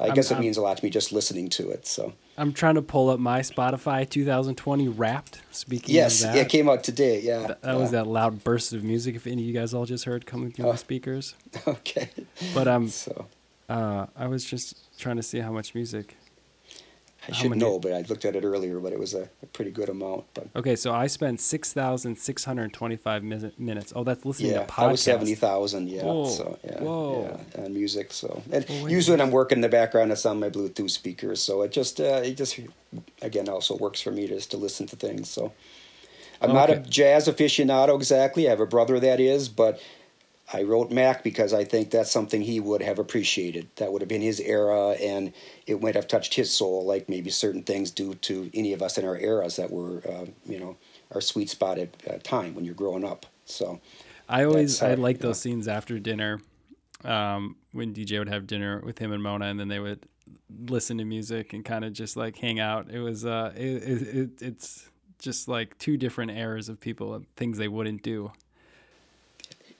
I I'm, guess it I'm, means a lot to me just listening to it. So I'm trying to pull up my Spotify 2020 Wrapped. Speaking yes, of that, it came out today. Yeah, that, that yeah. was that loud burst of music. If any of you guys all just heard coming through oh. the speakers. Okay. But um, so uh, I was just trying to see how much music I should know, but I looked at it earlier, but it was a, a pretty good amount. But okay, so I spent six thousand six hundred twenty-five minutes. Oh, that's listening yeah, to podcasts. I was seventy thousand. Yeah, Whoa. so yeah, Whoa. yeah, and music. So and oh, usually when I'm working in the background, it's on my Bluetooth speakers. So it just uh, it just again also works for me just to listen to things. So I'm okay. not a jazz aficionado exactly. I have a brother that is, but I wrote Mac because I think that's something he would have appreciated. That would have been his era, and it might have touched his soul, like maybe certain things do to any of us in our eras that were, uh, you know, our sweet spot at uh, time when you're growing up. So I always I like those scenes after dinner, um, when DJ would have dinner with him and Mona, and then they would listen to music and kind of just like hang out. It was uh, it, it, it it's just like two different eras of people and things they wouldn't do.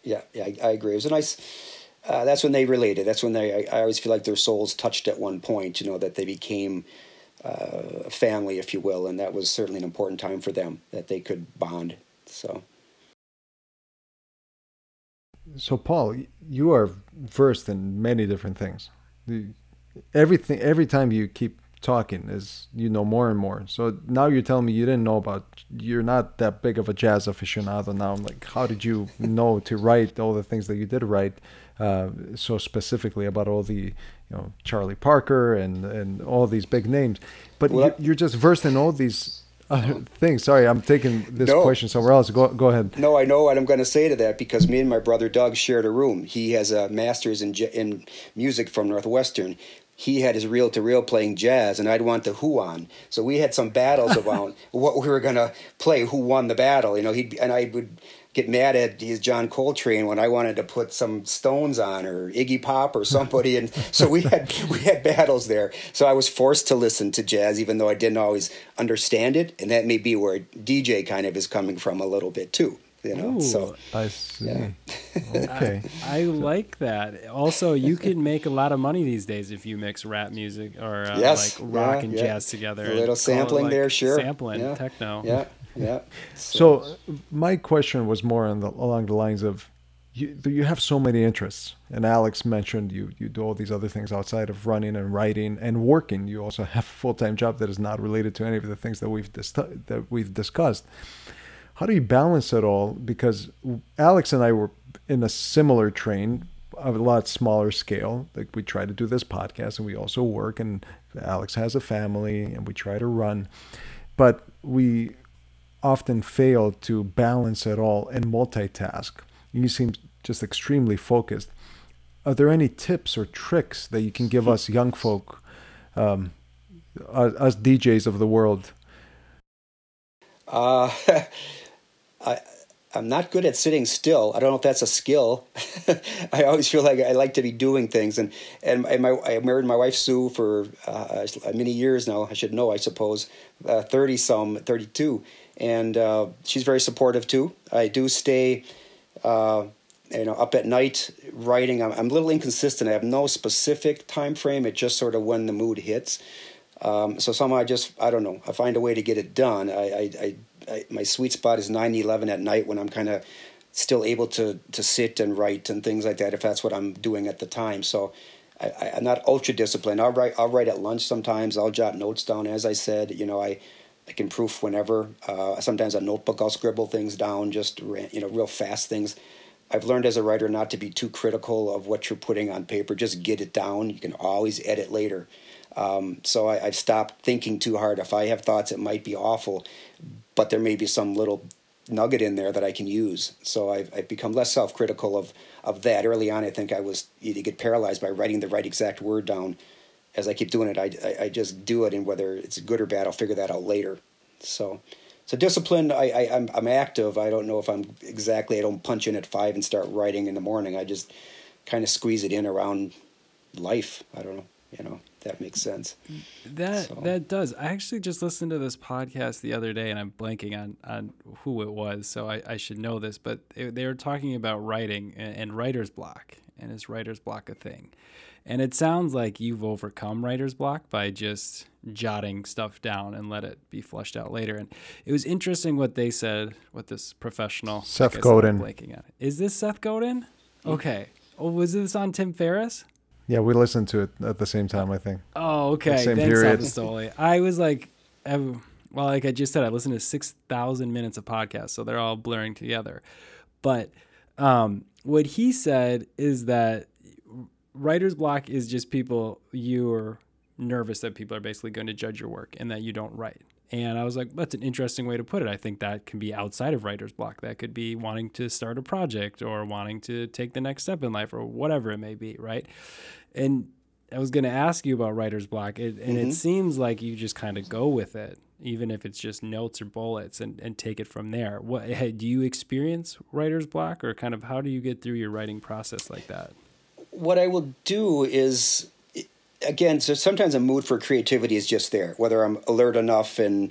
Yeah, yeah, I, I agree. It was a nice. Uh, that's when they related. That's when they. I, I, always feel like their souls touched at one point. You know that they became uh, a family, if you will, and that was certainly an important time for them that they could bond. So. So Paul, you are versed in many different things. Everything every time you keep talking is you know more and more. So now you're telling me you didn't know about you're not that big of a jazz aficionado now. I'm like, how did you know to write all the things that you did write uh, so specifically about all the you know Charlie Parker and and all these big names? But well, you, are just versed in all these uh, things. Sorry, I'm taking this no. question somewhere else. Go go ahead. No, I know what I'm going to say to that because me and my brother Doug shared a room. He has a master's in in music from Northwestern he had his reel to reel playing jazz, and I'd want the who on. So we had some battles about what we were gonna play, who won the battle. You know, he and I would get mad at his John Coltrane when I wanted to put some Stones on or Iggy Pop or somebody, and so we had we had battles there. So I was forced to listen to jazz, even though I didn't always understand it, and that may be where DJ kind of is coming from a little bit too you know. Ooh, so I see. Yeah. okay. I, I, like that. Also, you can make a lot of money these days if you mix rap music or uh, yes. like rock yeah, and yeah. jazz together. A little sampling like there, sure. Sampling yeah. techno. Yeah. Yeah. So, so my question was more the, along the lines of you, you have so many interests and alex mentioned you you do all these other things outside of running and writing and working you also have a full-time job that is not related to any of the things that we've dis- that we've discussed how do you balance it all? Because Alex and I were in a similar train, of a lot smaller scale. Like we try to do this podcast, and we also work. And Alex has a family, and we try to run, but we often fail to balance it all and multitask. You seem just extremely focused. Are there any tips or tricks that you can give us young folk, um, us DJs of the world? Uh, I, I'm not good at sitting still. I don't know if that's a skill. I always feel like I like to be doing things, and and my I married my wife Sue for uh, many years now. I should know, I suppose, thirty uh, some, thirty two, and uh, she's very supportive too. I do stay, uh, you know, up at night writing. I'm, I'm, a little inconsistent. I have no specific time frame. It just sort of when the mood hits. Um, so somehow I just I don't know. I find a way to get it done. I I, I I, my sweet spot is 9 11 at night when I'm kind of still able to to sit and write and things like that if that's what I'm doing at the time. So I, am not ultra disciplined. I'll write I'll write at lunch sometimes. I'll jot notes down as I said. You know I I can proof whenever. Uh, sometimes a notebook I'll scribble things down, just you know real fast things. I've learned as a writer not to be too critical of what you're putting on paper. Just get it down. You can always edit later. Um, so I, have stopped thinking too hard. If I have thoughts, it might be awful, but there may be some little nugget in there that I can use. So I've, I've become less self critical of, of that. Early on, I think I was, you get paralyzed by writing the right exact word down. As I keep doing it, I, I, I just do it, and whether it's good or bad, I'll figure that out later. So, so disciplined. I, I I'm, I'm active. I don't know if I'm exactly. I don't punch in at five and start writing in the morning. I just kind of squeeze it in around life. I don't know. You know that makes sense. That so. that does. I actually just listened to this podcast the other day, and I'm blanking on on who it was, so I, I should know this. But it, they were talking about writing and, and writer's block, and is writer's block a thing? And it sounds like you've overcome writer's block by just jotting stuff down and let it be flushed out later. And it was interesting what they said. What this professional Seth Godin blanking on is this Seth Godin? Mm. Okay. Oh, was this on Tim Ferriss? Yeah, we listened to it at the same time. I think. Oh, okay. Same Thanks, period. Apostoli. I was like, I, well, like I just said, I listened to six thousand minutes of podcasts, so they're all blurring together. But um, what he said is that writer's block is just people you're nervous that people are basically going to judge your work and that you don't write. And I was like, that's an interesting way to put it. I think that can be outside of writer's block. That could be wanting to start a project or wanting to take the next step in life or whatever it may be, right? And I was going to ask you about writer's block, it, and Mm-hmm. it seems like you just kind of go with it, even if it's just notes or bullets, and, and take it from there. What do you experience writer's block, or kind of how do you get through your writing process like that? what I will do is, again, so sometimes a mood for creativity is just there, whether I'm alert enough and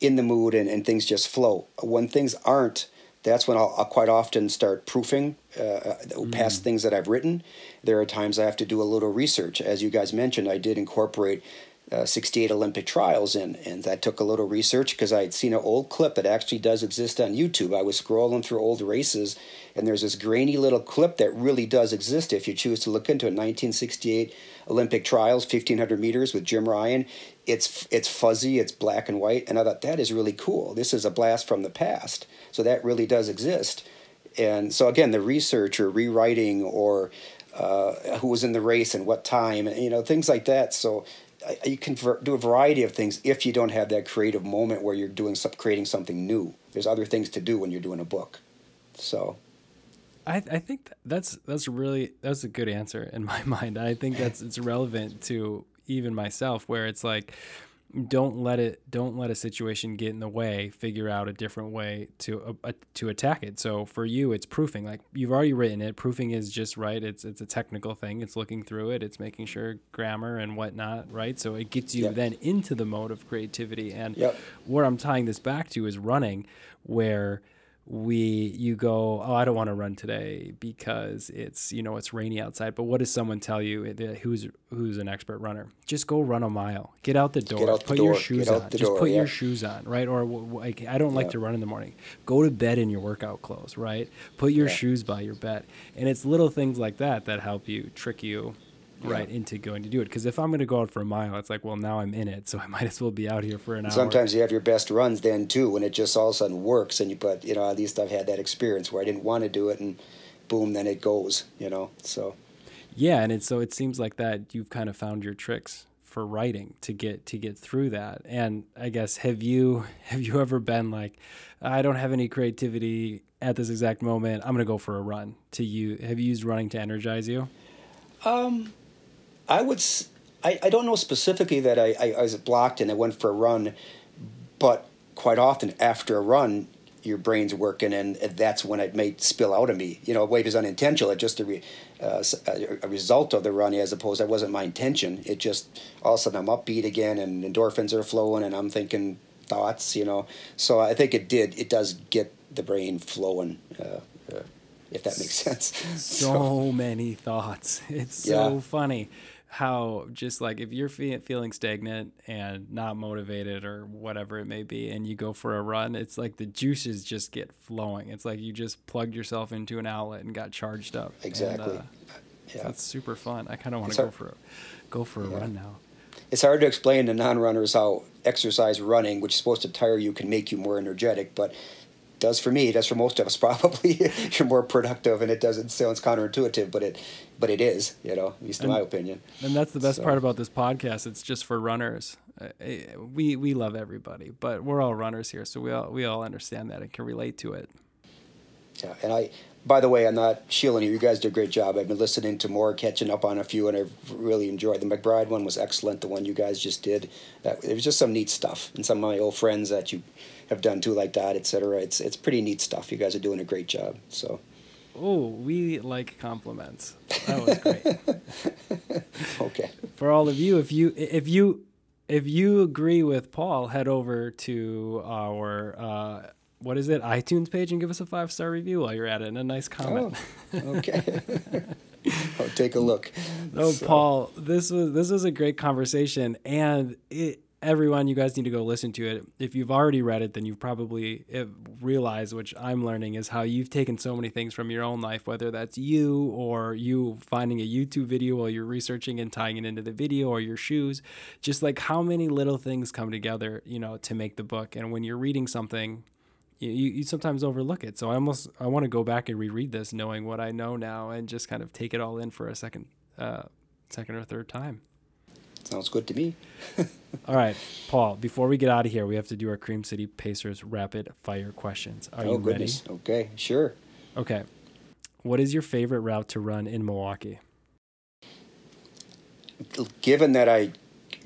in the mood and, and things just flow. When things aren't, that's when I'll, I'll quite often start proofing uh, past things that I've written. There are times I have to do a little research. As you guys mentioned, I did incorporate uh, 68 Olympic trials in, and that took a little research because I had seen an old clip that actually does exist on YouTube. I was scrolling through old races, and there's this grainy little clip that really does exist if you choose to look into it. 1968 Olympic trials, 1500 meters with Jim Ryun. It's it's fuzzy, it's black and white, and I thought that is really cool. This is a blast from the past, so that really does exist. And so again, the research or rewriting or uh, who was in the race and what time, you know, things like that. So you can do a variety of things if you don't have that creative moment where you're doing some, creating something new. There's other things to do when you're doing a book. So I, I think that's that's really that's a good answer in my mind. I think that's it's relevant to even myself, where it's like don't let it don't let a situation get in the way. Figure out a different way to uh, to attack it. So for you, it's proofing. Like you've already written it. Proofing is just right. It's it's a technical thing. It's looking through it. It's making sure grammar and whatnot right. So it gets you Yep. then into the mode of creativity. And Yep. where I'm tying this back to is running, where we you go oh i don't want to run today because it's you know it's rainy outside. But what does someone tell you eh, who's who's an expert runner? Just go run a mile. Get out the door. out the put your shoes on. just door, put your shoes on right? Or like i don't like Yeah. to run in the morning. Go to bed in your workout clothes right? Put your Yeah. shoes by your bed. And it's little things like that that help you trick you right into going to do it because if i'm going to go out for a mile it's like well now i'm in it so i might as well be out here for an hour sometimes you have your best runs then too when it just all of a sudden works and you but you know at least I've had that experience where I didn't want to do it and boom then it goes you know so Yeah, and it's so it seems like that you've kind of found your tricks for writing to get to get through that. And I guess have you have you ever been like, I don't have any creativity at this exact moment. I'm gonna go for a run. To you, have you used running to energize you? Um, I would. I, I don't know specifically that I, I, I was blocked and I went for a run, but quite often after a run, your brain's working, and that's when it may spill out of me. You know, wave is unintentional. It's just a, re, uh, a, result of the run, as opposed that wasn't my intention. It just all of a sudden I'm upbeat again, and endorphins are flowing, and I'm thinking thoughts. You know, so I think it did. It does get the brain flowing. Uh, uh, if that makes sense. So many thoughts. It's so Yeah. funny how just like if you're fe- feeling stagnant and not motivated or whatever it may be, and you go for a run, it's like the juices just get flowing. It's like you just plugged yourself into an outlet and got charged up. And, Exactly. uh, yeah. That's super fun. I kind of want to go hard- for a, go for a run now. it's hard to explain to non-runners how exercise running, which is supposed to tire you, can make you more energetic, but does for me, does for most of us probably. You're more productive, and it doesn't sounds counterintuitive, but it, but it is, you know, at least in my opinion. And that's the best So- part about this podcast. It's just for runners. Uh, eh, we we love everybody, but we're all runners here, so we all we all understand that and can relate to it. Yeah, and I, by the way, I'm not shielding you. You guys did a great job. I've been listening to more, catching up on a few, and I've really enjoyed. The McBride one was excellent. The one you guys just did, that, it was just some neat stuff, and some of my old friends that you have done too, like that, etc. It's it's pretty neat stuff. You guys are doing a great job. So Oh, we like compliments. That was great. okay, For all of you, if you if you if you agree with Paul, head over to our uh, what is it iTunes page and give us a five star review while you're at it and a nice comment. oh, okay. I'll take a look. Oh, So- Paul, this was this was a great conversation, and it, everyone, you guys need to go listen to it. If you've already read it, then you've probably uh, realized, which I'm learning, is how you've taken so many things from your own life, whether that's you or you finding a YouTube video while you're researching and tying it into the video, or your shoes. Just like how many little things come together, you know, to make the book. And when you're reading something, you, you you sometimes overlook it. So I almost I want to go back and reread this, knowing what I know now, and just kind of take it all in for a second, uh, second or third time. Sounds good to me. All right, Paul. Before we get out of here, we have to do our Cream City Pacers rapid fire questions. Are oh you goodness. Okay, sure. Okay. What is your favorite route to run in Milwaukee? given that I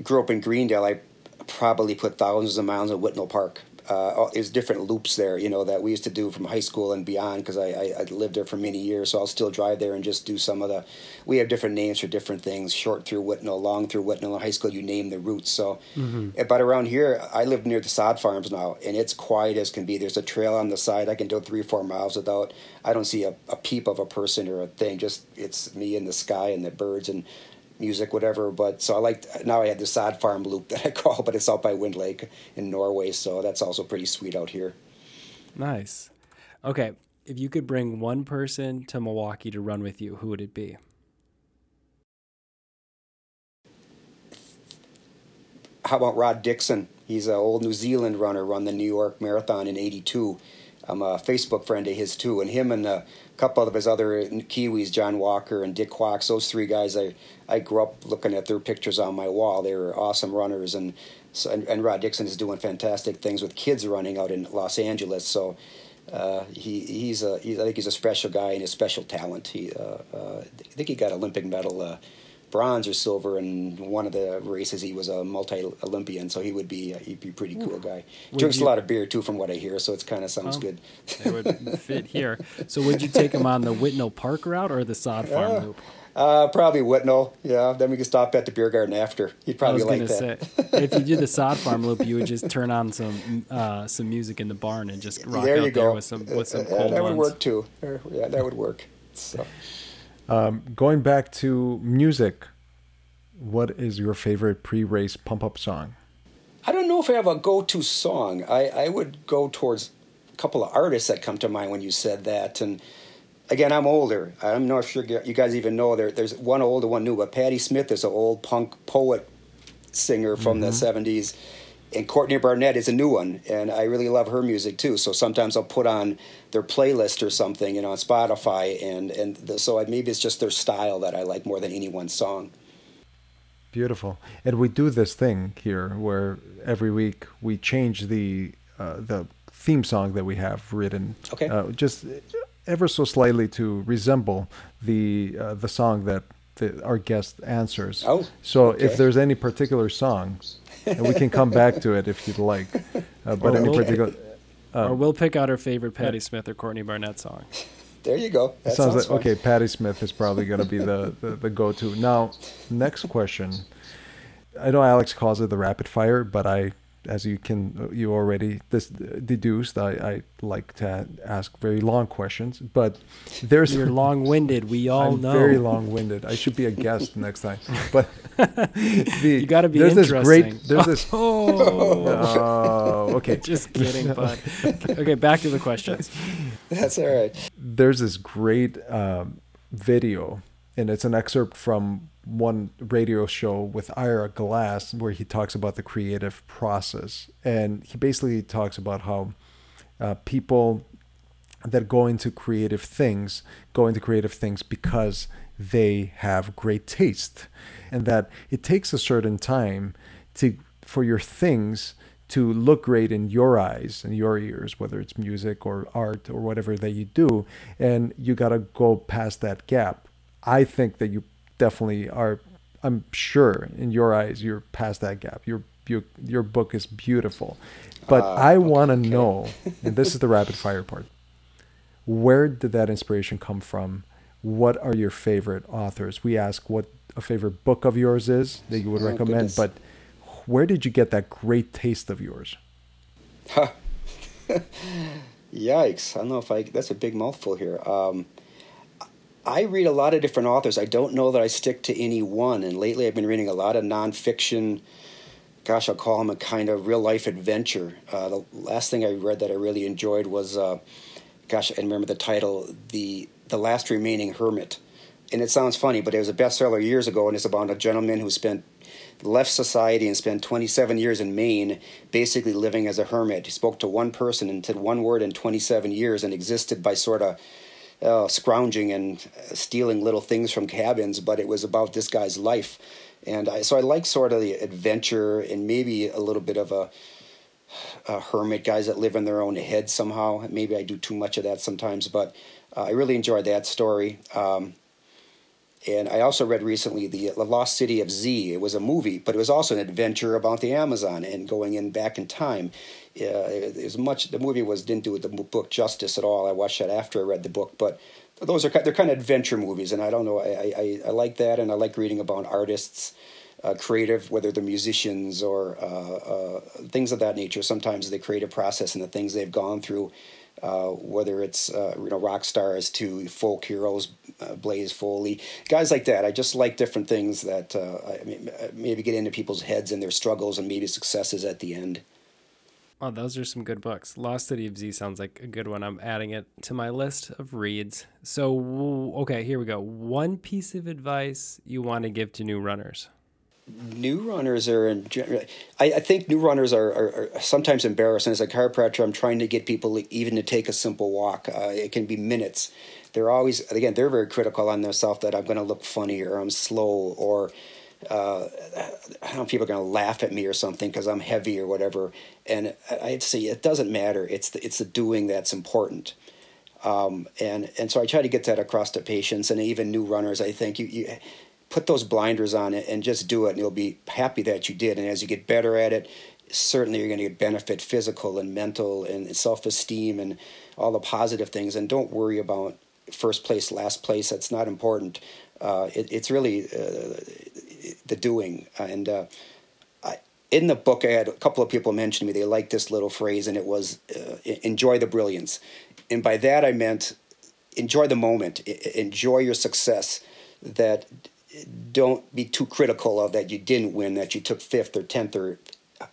grew up in Greendale, I probably put thousands of miles in Whitnall Park uh, there's different loops there, you know, that we used to do from high school and beyond because I, I, I, lived there for many years. So I'll still drive there and just do some of the. We have different names for different things: short through Whitnall, long through Whitnall. In high school, you name the routes. So, mm-hmm. Eh, but around here, I live near the sod farms now, and it's quiet as can be. There's a trail on the side. I can do three, or four miles without. I don't see a, a peep of a person or a thing. Just it's me and the sky and the birds and music, whatever. But so I like now I have the sod farm loop that I call, but it's out by Wind Lake in Norway, so that's also pretty sweet out here. Nice. Okay, if you could bring one person to Milwaukee to run with you, who would it be? How about Rod Dixon? He's an old New Zealand runner, run the New York Marathon in '82. I'm a Facebook friend of his too, and him and a couple of his other Kiwis, John Walker and Dick Quax, those three guys, I, I grew up looking at their pictures on my wall. They were awesome runners, and, so, and, and Rod Dixon is doing fantastic things with kids running out in Los Angeles. So uh, he he's a he's, I think he's a special guy and a special talent. He uh, uh, I think he got Olympic medal uh, bronze or silver in one of the races. He was a multi Olympian, so he would be he'd be a pretty cool guy. Would Drinks you, a lot of beer too, from what I hear. So it kind of sounds um, good. it would fit here. So would you take him on the Whitnall Park route or the Sod Farm uh, loop? Uh, probably Whitnall. Yeah, then we could stop at the beer garden after. He'd probably like that. Say, if you did the sod farm loop, you would just turn on some uh, some music in the barn and just rock there out there with some with some cold That would work too. Yeah, that would work. So. Um, going back to music, what is your favorite pre-race pump-up song? I don't know if I have a go-to song. I, I would go towards a couple of artists that come to mind when you said that. And again, I'm older. I'm not sure you guys even know there. There's one older, one new. But Patti Smith is an old punk poet singer from mm-hmm. the '70s, and Courtney Barnett is a new one. And I really love her music too. So sometimes I'll put on their playlist or something, you know, on Spotify, and and the, so maybe it's just their style that I like more than any one song. Beautiful. And we do this thing here where every week we change the uh, the theme song that we have written, okay. uh, just ever so slightly to resemble the uh, the song that the, our guest answers. Oh, so okay. if there's any particular song, and we can come back to it if you'd like, uh, but any particular. or uh, we'll pick out our favorite Patti Smith or Courtney Barnett song. There you go. That sounds, sounds like fun. okay. Patti Smith is probably going to be the, the, the go to. Now, next question. I know Alex calls it the rapid fire, but I as you can you already this deduced I, I like to ask very long questions but there's you're long-winded we all I'm know. very long-winded. I should be a guest next time but the, you got to be there's interesting. this great there's this oh, oh okay. Just kidding but okay back to the questions. That's all right. There's this great um, video and it's an excerpt from one radio show with Ira Glass where he talks about the creative process. And he basically talks about how uh, people that go into creative things go into creative things because they have great taste. And that it takes a certain time to for your things to look great in your eyes and your ears whether it's music or art or whatever that you do. And you got to go past that gap. I think that you definitely are. I'm sure in your eyes you're past that gap. Your your your book is beautiful, but uh, I want to okay. know, and this is the rapid fire part. Where did that inspiration come from? What are your favorite authors? We ask what a favorite book of yours is that you would oh, recommend, goodness. but where did you get that great taste of yours? Yikes! I don't know if I. That's a big mouthful here. Um, I read a lot of different authors. I don't know that I stick to any one. And lately, I've been reading a lot of nonfiction. Gosh, I'll call them a kind of real life adventure. Uh, the last thing I read that I really enjoyed was, uh, gosh, I remember the title, the the last remaining hermit. And it sounds funny, but it was a bestseller years ago, and it's about a gentleman who spent left society and spent 27 years in Maine, basically living as a hermit. He spoke to one person and said one word in 27 years, and existed by sort of uh, scrounging and stealing little things from cabins, but it was about this guy's life. And I, so I like sort of the adventure and maybe a little bit of a, a, hermit, guys that live in their own head somehow. Maybe I do too much of that sometimes, but uh, I really enjoyed that story. Um, And I also read recently the Lost City of Z. It was a movie, but it was also an adventure about the Amazon and going in back in time. As much the movie was didn't do the book justice at all. I watched that after I read the book, but those are they're kind of adventure movies, and I don't know. I I, I like that, and I like reading about artists. Uh, creative, whether they're musicians or uh, uh, things of that nature. Sometimes the creative process and the things they've gone through uh, whether it's uh, you know rock stars to folk heroes, uh, Blaze Foley, guys like that. I just like different things that I mean, maybe get into people's heads and their struggles and maybe successes at the end. Oh, those are some good books. Lost City of Z sounds like a good one. I'm adding it to my list of reads. So, okay, here we go. One piece of advice you want to give to new runners new runners are in I, I think new runners are, are, are, sometimes embarrassing as a chiropractor i'm trying to get people even to take a simple walk uh, it can be minutes they're always again they're very critical on themselves that i'm going to look funny or i'm slow or uh, know people are going to laugh at me or something because I'm heavy or whatever. And I'd say it doesn't matter. It's the, it's the doing that's important. Um, and and so I try to get that across to patients and even new runners. I think you, you put those blinders on it and just do it, and you'll be happy that you did. And as you get better at it, certainly you're going to get benefit physical and mental and self esteem and all the positive things. And don't worry about first place, last place. That's not important. Uh, it, it's really uh, the doing. And uh, I, in the book, I had a couple of people mention to me they liked this little phrase, and it was uh, "enjoy the brilliance." And by that, I meant enjoy the moment, enjoy your success. That don't be too critical of that you didn't win, that you took fifth or tenth or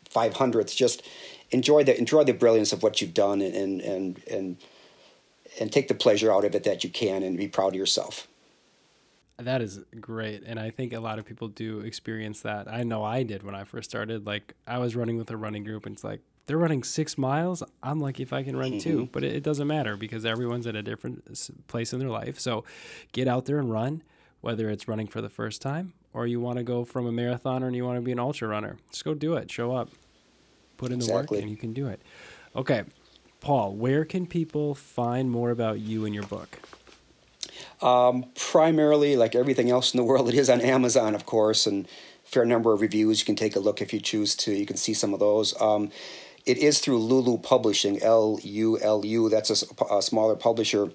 five hundredths. Just enjoy the enjoy the brilliance of what you've done and and and and take the pleasure out of it that you can and be proud of yourself. That is great. And I think a lot of people do experience that. I know I did when I first started. Like I was running with a running group and it's like they're running six miles. I'm lucky if I can run two, but it, it doesn't matter because everyone's at a different place in their life. So get out there and run whether it's running for the first time or you want to go from a marathoner and you want to be an ultra runner. Just go do it. Show up. Put in the exactly. work and you can do it. Okay. Paul, where can people find more about you and your book? Um, primarily, like everything else in the world, it is on Amazon, of course, and fair number of reviews. You can take a look if you choose to. You can see some of those. Um, it is through Lulu Publishing, L U L U. That's a, a, smaller publisher.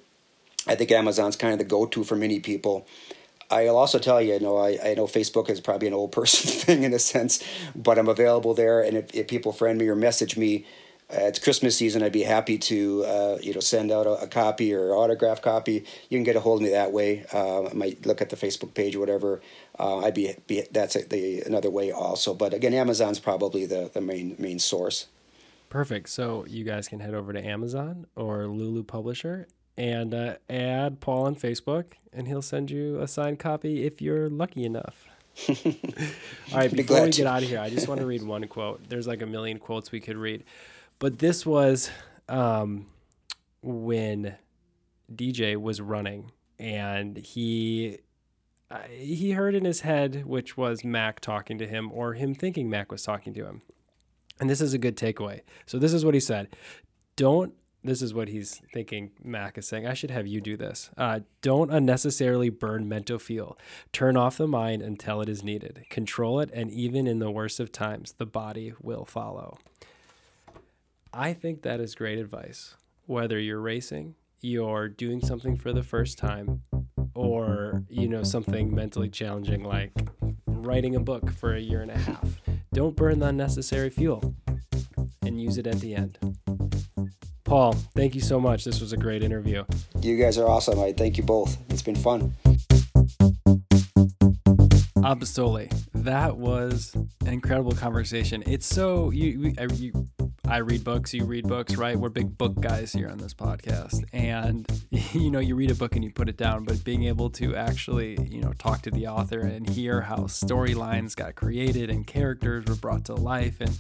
I think Amazon's kind of the go to for many people. I'll also tell you, you know, I, I know Facebook is probably an old person thing in a sense, but I'm available there. And if, if people friend me or message me, it's Christmas season. I'd be happy to, uh, you know, send out a, a, copy or autograph copy. You can get a hold of me that way. Uh, I might look at the Facebook page or whatever. Uh, I'd be, be that's a, the another way also. But again, Amazon's probably the, the main main source. Perfect. So you guys can head over to Amazon or Lulu Publisher and uh, add Paul on Facebook, and he'll send you a signed copy if you're lucky enough. All right, before we get out of here, I just want to read one quote. There's like a million quotes we could read, but this was um, when DJ was running, and he uh, he heard in his head, which was Mac talking to him, or him thinking Mac was talking to him. And this is a good takeaway. So this is what he said: Don't this is what he's thinking Mac is saying. I should have you do this. Uh, don't unnecessarily burn mental fuel. Turn off the mind until it is needed. Control it, and even in the worst of times, the body will follow. I think that is great advice. Whether you're racing, you're doing something for the first time, or you know something mentally challenging like writing a book for a year and a half. Don't burn the unnecessary fuel and use it at the end. Paul, thank you so much. This was a great interview. You guys are awesome. I thank you both. It's been fun. Absolutely. That was an incredible conversation. It's so you, you I read books, you read books, right? We're big book guys here on this podcast. And you know, you read a book and you put it down, but being able to actually, you know, talk to the author and hear how storylines got created and characters were brought to life and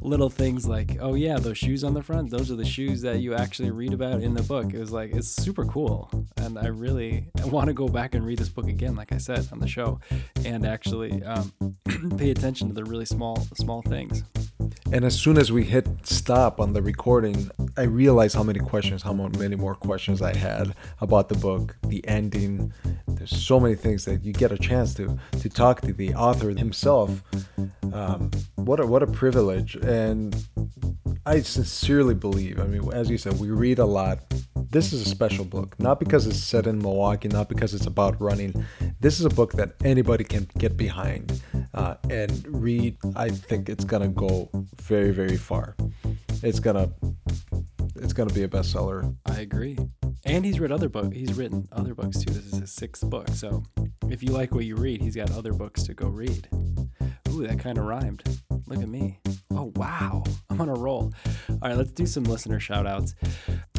little things like, oh yeah, those shoes on the front, those are the shoes that you actually read about in the book. It was like it's super cool. And I really want to go back and read this book again, like I said on the show, and actually um, pay attention to the really small small things. And as soon as we hit stop on the recording, I realized how many questions, how many more questions I had about the book, the ending, there's so many things that you get a chance to to talk to the author himself. Um, what a what a privilege, and I sincerely believe. I mean, as you said, we read a lot. This is a special book, not because it's set in Milwaukee, not because it's about running. This is a book that anybody can get behind uh, and read. I think it's gonna go very, very far. It's gonna it's gonna be a bestseller. I agree. And he's read other books. He's written other books too. This is his sixth book. So if you like what you read, he's got other books to go read. Ooh, that kind of rhymed. Look at me. Oh, wow. I'm on a roll. All right, let's do some listener shout outs.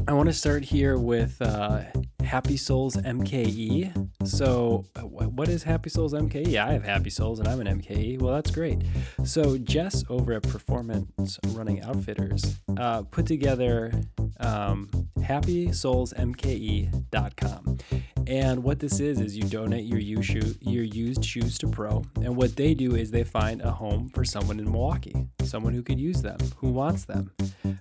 I want to start here with uh, Happy Souls MKE. So, what is Happy Souls MKE? I have Happy Souls and I'm an MKE. Well, that's great. So, Jess over at Performance Running Outfitters uh, put together um, HappySoulsMKE.com. And what this is is you donate your used, shoe, your used shoes to Pro, and what they do is they find a home for someone in Milwaukee, someone who could use them, who wants them.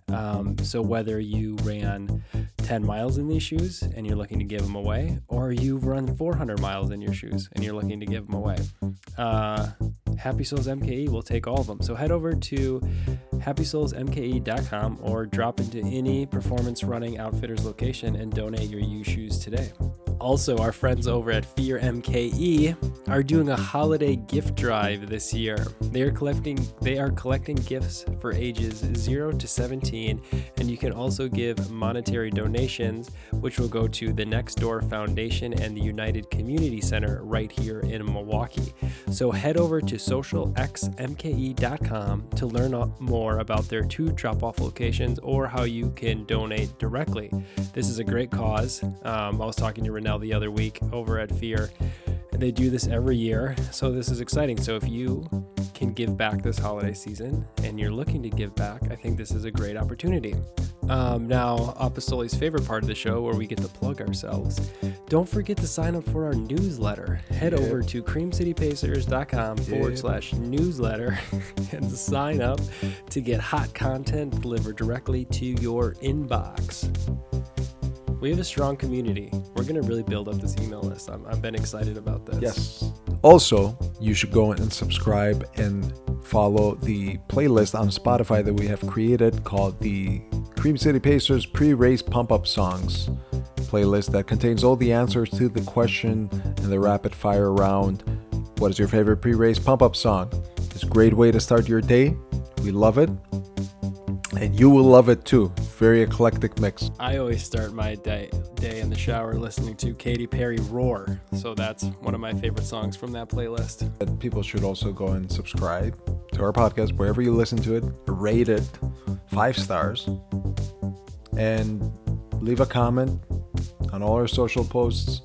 Um, so whether you ran 10 miles in these shoes and you're looking to give them away, or you've run 400 miles in your shoes and you're looking to give them away, uh, Happy Souls MKE will take all of them. So head over to happysoulsmke.com or drop into any performance running outfitters location and donate your used shoes today. Also, our friends over at Fear MKE are doing a holiday gift drive this year. They are collecting they are collecting gifts for ages 0 to 17 and you can also give monetary donations which will go to the Next Door Foundation and the United Community Center right here in Milwaukee. So head over to socialxmke.com to learn more about their two drop-off locations or how you can donate directly. This is a great cause. Um, I was talking to Renell the other week over at Fear. They do this every year, so this is exciting. So if you can give back this holiday season and you're looking to give back, I think this is a great opportunity. Um, now, Apostoli's favorite part of the show where we get to plug ourselves. Don't forget to sign up for our newsletter. Head yep. over to creamcitypacers.com forward slash newsletter and sign up to get hot content delivered directly to your inbox we have a strong community. We're going to really build up this email list. I'm, I've been excited about this. Yes. Also, you should go and subscribe and follow the playlist on Spotify that we have created called the Cream City Pacers pre race pump up songs playlist that contains all the answers to the question and the rapid fire round. What is your favorite pre race pump up song? It's a great way to start your day. We love it and you will love it too. Very eclectic mix. I always start my day day in the shower listening to Katy Perry "Roar," so that's one of my favorite songs from that playlist. People should also go and subscribe to our podcast wherever you listen to it. Rate it five stars, and leave a comment on all our social posts.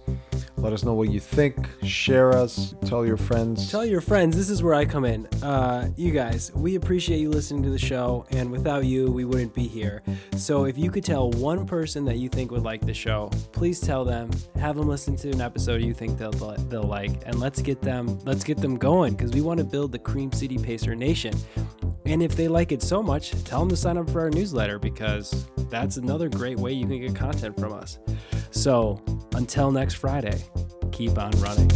Let us know what you think. Share us. Tell your friends. Tell your friends. This is where I come in. Uh, you guys, we appreciate you listening to the show, and without you, we wouldn't be here. So if you could tell one person that you think would like the show, please tell them. Have them listen to an episode you think they'll they'll like, and let's get them let's get them going because we want to build the Cream City Pacer Nation. And if they like it so much, tell them to sign up for our newsletter because that's another great way you can get content from us. So until next Friday, keep on running.